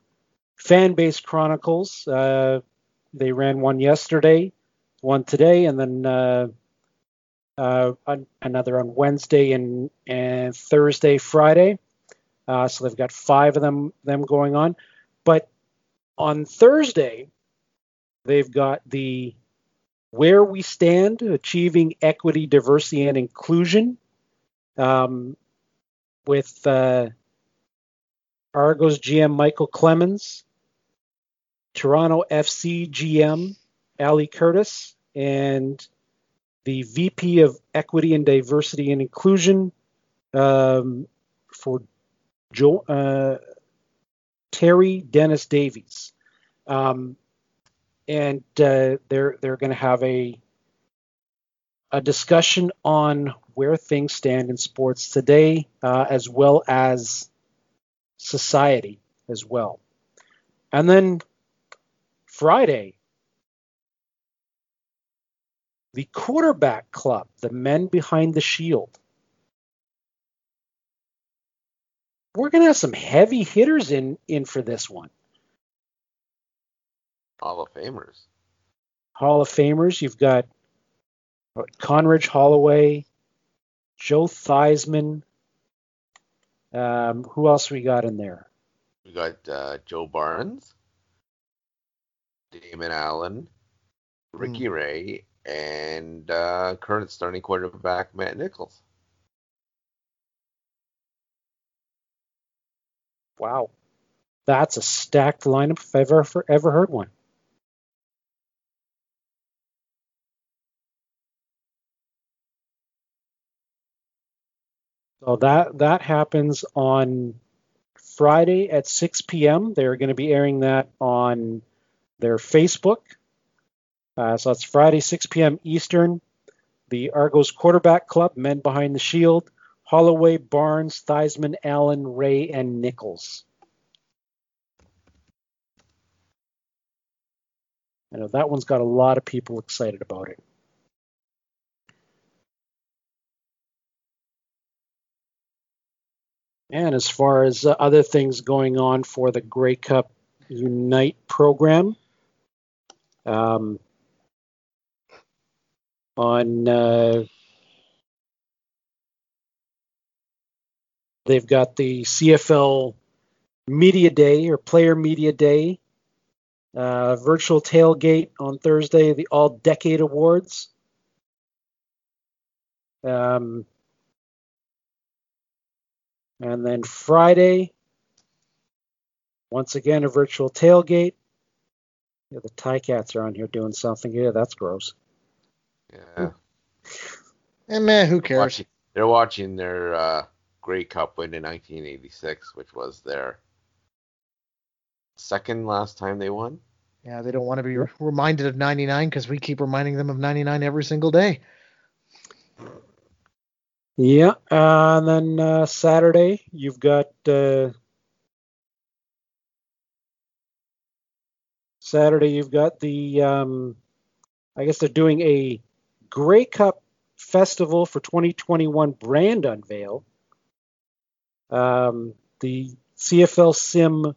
fan base chronicles. Uh, they ran one yesterday, one today, and then uh, uh, another on Wednesday and, and Thursday, Friday. Uh, so they've got five of them them going on. But on Thursday, they've got the where we stand achieving equity, diversity, and inclusion um, with uh, Argos GM Michael Clemons, Toronto FC GM Ali Curtis, and the VP of Equity and Diversity and Inclusion um, for jo- uh, Terry Dennis Davies. Um, and uh, they're they're going to have a a discussion on where things stand in sports today, uh, as well as society as well. And then Friday, the quarterback club, the men behind the shield. We're going to have some heavy hitters in in for this one. Hall of Famers. Hall of Famers. You've got Condredge Holloway, Joe Theismann. Um, who else we got in there? We got uh, Joe Barnes, Damon Allen, Ricky mm. Ray, and uh, current starting quarterback Matt Nichols. Wow, that's a stacked lineup if I've ever ever heard one. So that that happens on Friday at 6 p.m. They're going to be airing that on their Facebook. Uh, so that's Friday 6 p.m. Eastern. The Argos Quarterback Club, Men Behind the Shield, Holloway, Barnes, Theismann, Allen, Ray, and Nichols. I know that one's got a lot of people excited about it. And as far as uh, other things going on for the Grey Cup Unite program, um, on uh, they've got the CFL Media Day or Player Media Day, uh, virtual tailgate on Thursday, the All Decade Awards. Um, and then Friday, once again, a virtual tailgate. Yeah, the Ticats are on here doing something. Yeah, that's gross. Yeah. And man, who cares? Watching, they're watching their uh, Grey Cup win in 1986, which was their second last time they won. Yeah, they don't want to be reminded of 99 because we keep reminding them of 99 every single day. Yeah, uh, and then uh, Saturday you've got uh, Saturday you've got the um, I guess they're doing a Grey Cup Festival for 2021 brand unveil. Um, the CFL Sim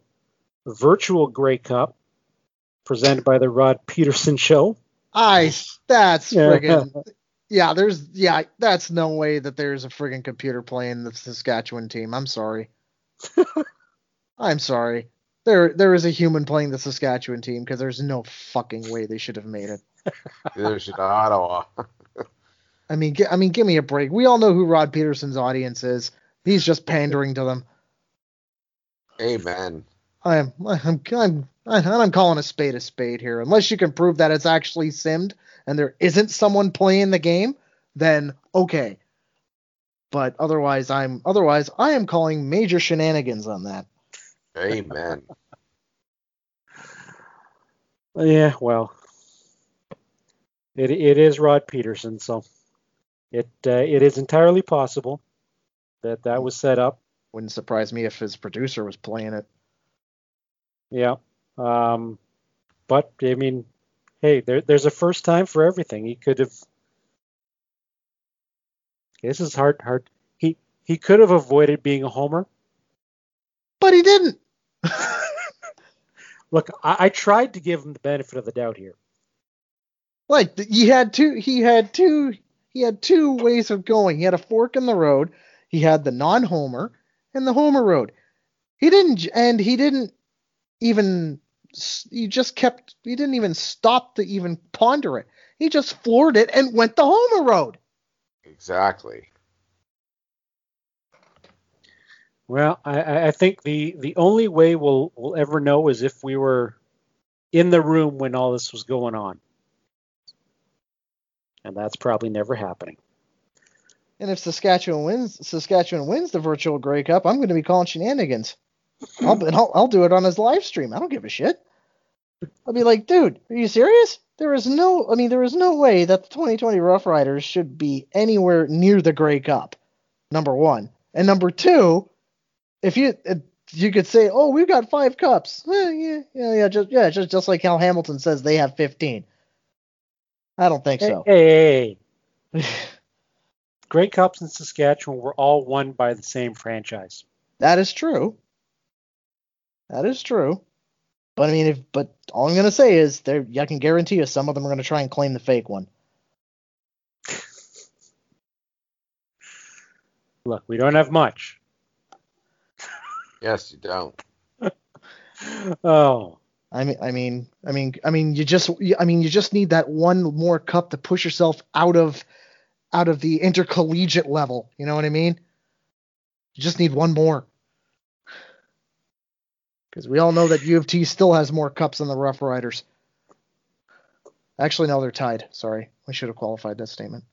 Virtual Grey Cup presented by the Rod Pedersen Show. I that's Yeah. friggin' yeah. There's yeah. That's no way that there's a friggin' computer playing the Saskatchewan team. I'm sorry. I'm sorry. There there is a human playing the Saskatchewan team because there's no fucking way they should have made it. Neither should Ottawa. I mean, gi- I mean, give me a break. We all know who Rod Pedersen's audience is. He's just pandering to them. Amen. I'm I'm I'm I'm calling a spade a spade here. Unless you can prove that it's actually simmed and there isn't someone playing the game, then okay. But otherwise, I'm otherwise I am calling major shenanigans on that. Amen. Yeah, well, it it is Rod Pedersen, so it uh, it is entirely possible that that was set up. Wouldn't surprise me if his producer was playing it. Yeah. Um, but I mean, hey, there, there's a first time for everything. He could have. This is hard. Hard. He he could have avoided being a homer. But he didn't. Look, I, I tried to give him the benefit of the doubt here. like he had two he had two he had two ways of going. He had a fork in the road. He had the non-homer and the homer road. He didn't and he didn't even he just kept he didn't even stop to even ponder it. He just floored it and went the homer road. Exactly. Well, I- I, think the the only way we'll we'll ever know is if we were in the room when all this was going on, and that's probably never happening. And if Saskatchewan wins Saskatchewan wins the virtual Grey Cup, I'm going to be calling shenanigans. I'll, and I'll I'll do it on his live stream. I don't give a shit. I'll be like, dude, are you serious? There is no, I mean, there is no way that the 2020 Rough Riders should be anywhere near the Grey Cup. Number one, and number two, if you if you could say, oh, we've got five cups. Eh, yeah, yeah, yeah, just yeah, just just like Hal Hamilton says they have 15. I don't think Hey, so. hey, hey, hey. Grey Cups in Saskatchewan were all won by the same franchise. That is true. That is true. But I mean, if but all I'm gonna say is there, I can guarantee you some of them are gonna try and claim the fake one. Look, we don't have much. Yes, you don't. Oh, I mean, I mean, I mean, I mean, you just, I mean, you just need that one more cup to push yourself out of, out of the intercollegiate level. You know what I mean? You just need one more. Because we all know that U of T still has more cups than the Rough Riders. Actually, no, they're tied. Sorry, we should have qualified that statement.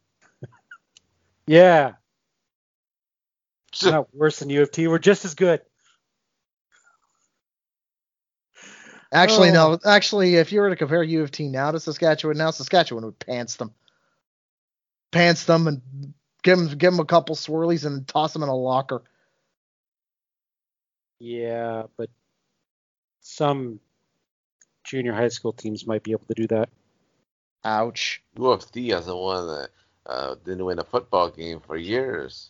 yeah. Not worse than U of T. We're just as good. Actually, Oh. no. Actually, if you were to compare U of T now to Saskatchewan now, Saskatchewan would pants them, pants them, and give them give them a couple swirlies and toss them in a locker. Yeah, but some junior high school teams might be able to do that. Ouch. U of T hasn't won a, uh, didn't win a football game for years.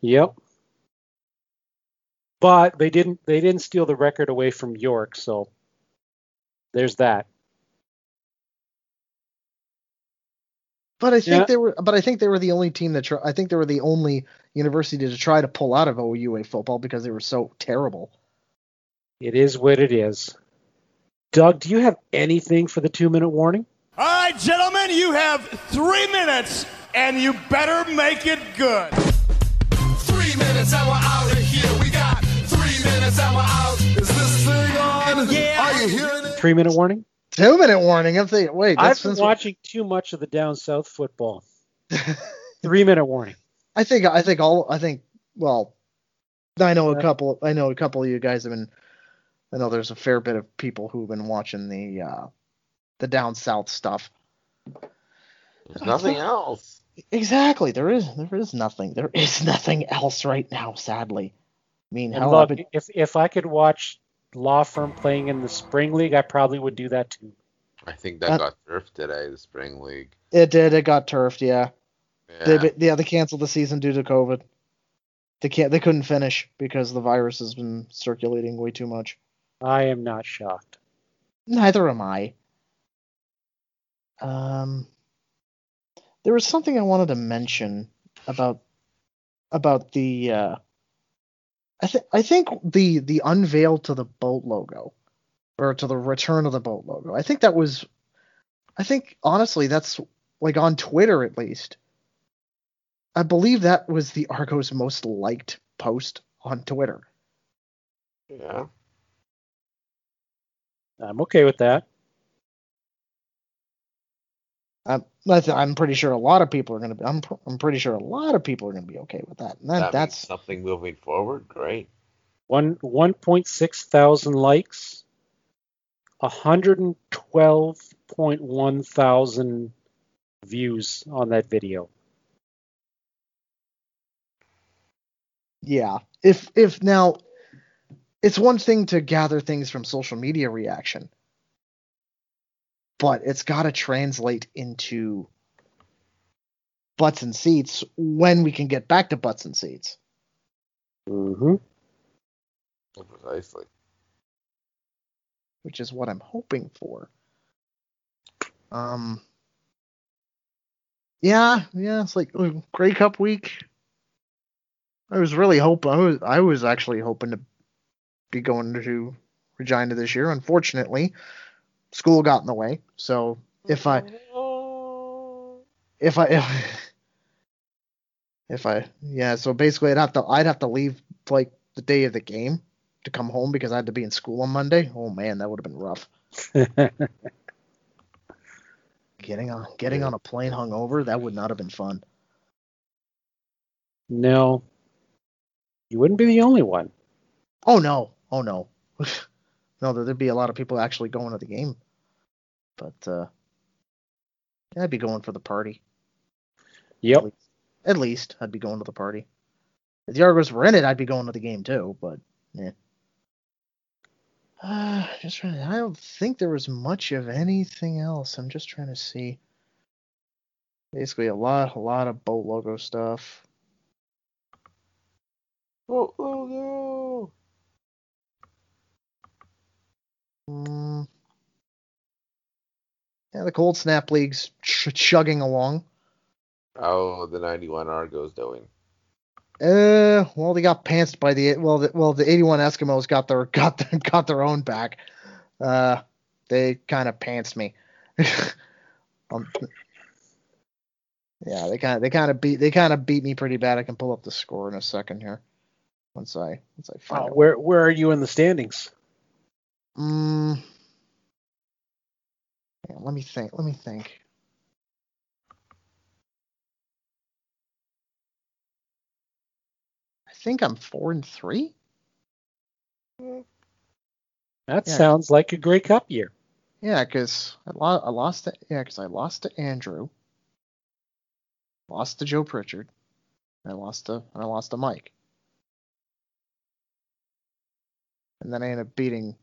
Yep. But they didn't they didn't steal the record away from York, so there's that. But I think Yeah. they were. But I think they were the only team that. Try, I think they were the only university to try to pull out of OUA football because they were so terrible. It is what it is. Doug, do you have anything for the two minute warning? All right, gentlemen, you have three minutes, and you better make it good. Three minutes and we're out Three minute warning? Two minute warning. I'm thinking. Wait, I've been since- watching too much of the down south football. Three minute warning. I think. I think all. I think. Well, I know a couple. I know a couple of you guys have been. I know there's a fair bit of people who've been watching the uh, the down south stuff. There's nothing else. Exactly. There is. There is nothing. There is nothing else right now. Sadly. I mean, And hell, look, been- if if I could watch law firm playing in the spring league, I probably would do that too. I think that Uh, got turfed today, the spring league. it did. It got turfed. Yeah. Yeah. They, yeah. They canceled the season due to COVID. They can't. They couldn't finish because the virus has been circulating way too much. I am not shocked. Neither am I. Um, there was something I wanted to mention about about the. Uh, I think I think the the unveil to the boat logo, or to the return of the boat logo. I think that was. I think honestly, that's like on Twitter at least. I believe that was the Argos' most liked post on Twitter. Yeah. I'm okay with that. I'm, I th- I'm pretty sure a lot of people are going to be. I'm, pr- I'm pretty sure a lot of people are going to be okay with that. And that, That that's something moving forward. Great. One 1.6 thousand likes, 112.1 thousand views on that video. yeah. If if now, it's one thing to gather things from social media reaction, but it's got to translate into butts and seats when we can get back to butts and seats. Mm-hmm. Precisely. which is what I'm hoping for. Um, yeah, yeah, it's like Grey Cup week. I was really hoping. I was, I was actually hoping to be going to Regina this year. Unfortunately, school got in the way. So if I, if I, if, if I, yeah. So basically, I'd have to, I'd have to leave like the day of the game to come home because I had to be in school on Monday. Oh man, that would have been rough. Getting on getting on a plane hungover, that would not have been fun. no, you wouldn't be the only one. Oh no. Oh no. no, there- there'd be a lot of people actually going to the game. But uh yeah, I'd be going for the party. Yep. At least I'd be going to the party. If the Argos were in it, I'd be going to the game too, but yeah. Uh, just trying to, I don't think there was much of anything else. I'm just trying to see. Basically a lot a lot of boat logo stuff. Oh, oh Mm. Yeah, the cold snap league's ch- chugging along. Oh, the 91 Argos doing. Uh, well, they got pantsed by the well, the, well, the 81 Eskimos got their got their, got their own back. Uh, they kind of pantsed me. um, yeah, they kind of they kind of beat they kind of beat me pretty bad. I can pull up the score in a second here. Once I once I find it. where where are you in the standings? Mm, let me think. Let me think. I think I'm four and three. That Yeah. sounds like a Grey Cup year. Yeah, because I, lo- I lost to yeah, 'cause I lost to Andrew, lost to Joe Pritchard, and I lost to and I lost to Mike, and then I ended up beating.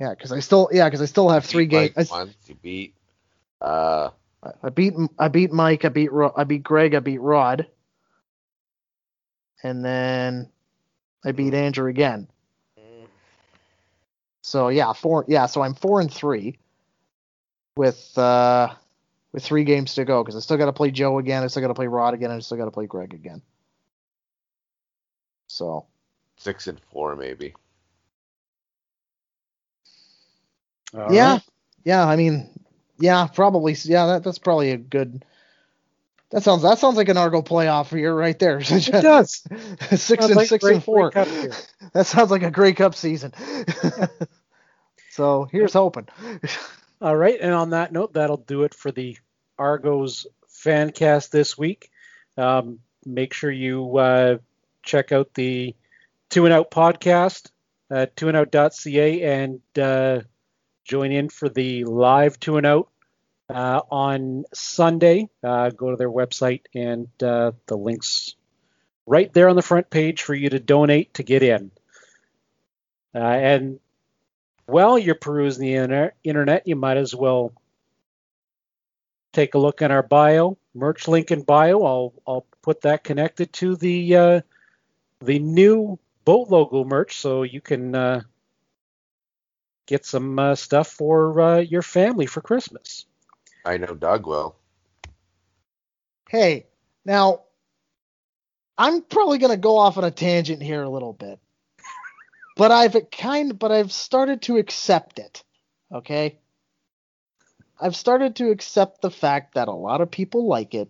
Yeah, because I still yeah because I still have three games. Once you beat. Uh, I, I beat I beat Mike, I beat Ro- I beat Greg, I beat Rod, and then I beat Andrew again. So yeah, four yeah, so I'm four and three with uh with three games to go because I still got to play Joe again, I still got to play Rod again, and I still got to play Greg again. So six and four maybe. All yeah, right. yeah, I mean, yeah, probably yeah, that that's probably a good. That sounds that sounds like an Argo playoff year right there. It does. six and like six Grey- and four. Grey Cup year. That sounds like a Grey Cup season. so here's hoping. All right, and on that note, that'll do it for the Argos fan cast this week. Um, make sure you uh, check out the Two and Out podcast at twoandout.ca and uh, join in for the live Two and Out uh, on Sunday. Uh, go to their website and uh, the links right there on the front page for you to donate to get in. Uh, and while you're perusing the inter- internet, you might as well take a look in our bio, merch link in bio. I'll, I'll put that connected to the uh, the new boat logo merch, so you can uh, get some uh, stuff for uh, your family for Christmas. I know Doug will. Hey, now I'm probably gonna go off on a tangent here a little bit, but I've kind, but I've started to accept it. Okay, I've started to accept the fact that a lot of people like it.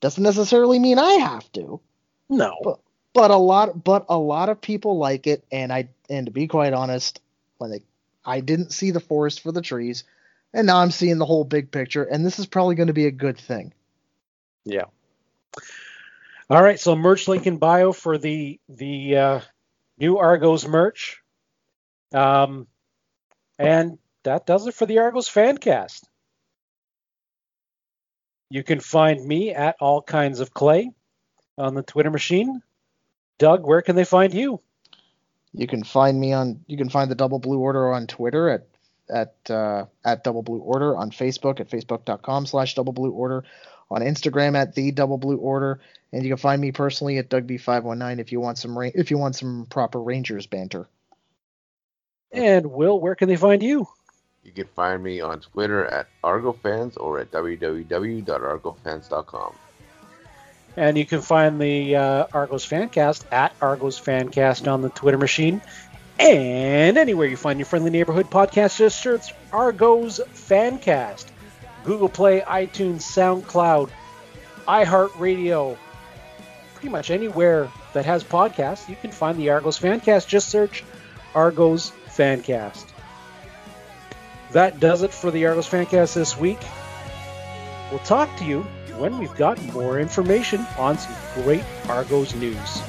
Doesn't necessarily mean I have to, No, But- but a lot, but a lot of people like it, and I, and to be quite honest, when they, I didn't see the forest for the trees, and now I'm seeing the whole big picture, and this is probably going to be a good thing. Yeah. All right, so merch link in bio for the the uh, new Argos merch, um, and that does it for the Argos Fancast. You can find me at all kinds of clay on the Twitter machine. Doug, where can they find you? You can find me on, you can find the Double Blue Order on Twitter at at uh, at Double Blue Order on Facebook at facebook.com slash Double Blue Order on Instagram at the Double Blue Order, and you can find me personally at DougB519 if you want some ra- if you want some proper Rangers banter. And Will, where can they find you? You can find me on Twitter at ArgoFans or at www.argofans.com. And you can find the uh, Argos Fancast at Argos Fancast on the Twitter machine. And anywhere you find your friendly neighborhood podcast, just search Argos Fancast. Google Play, iTunes, SoundCloud, iHeartRadio, pretty much anywhere that has podcasts, you can find the Argos Fancast. Just search Argos Fancast. That does it for the Argos Fancast this week. We'll talk to you when we've got more information on some great Argos news.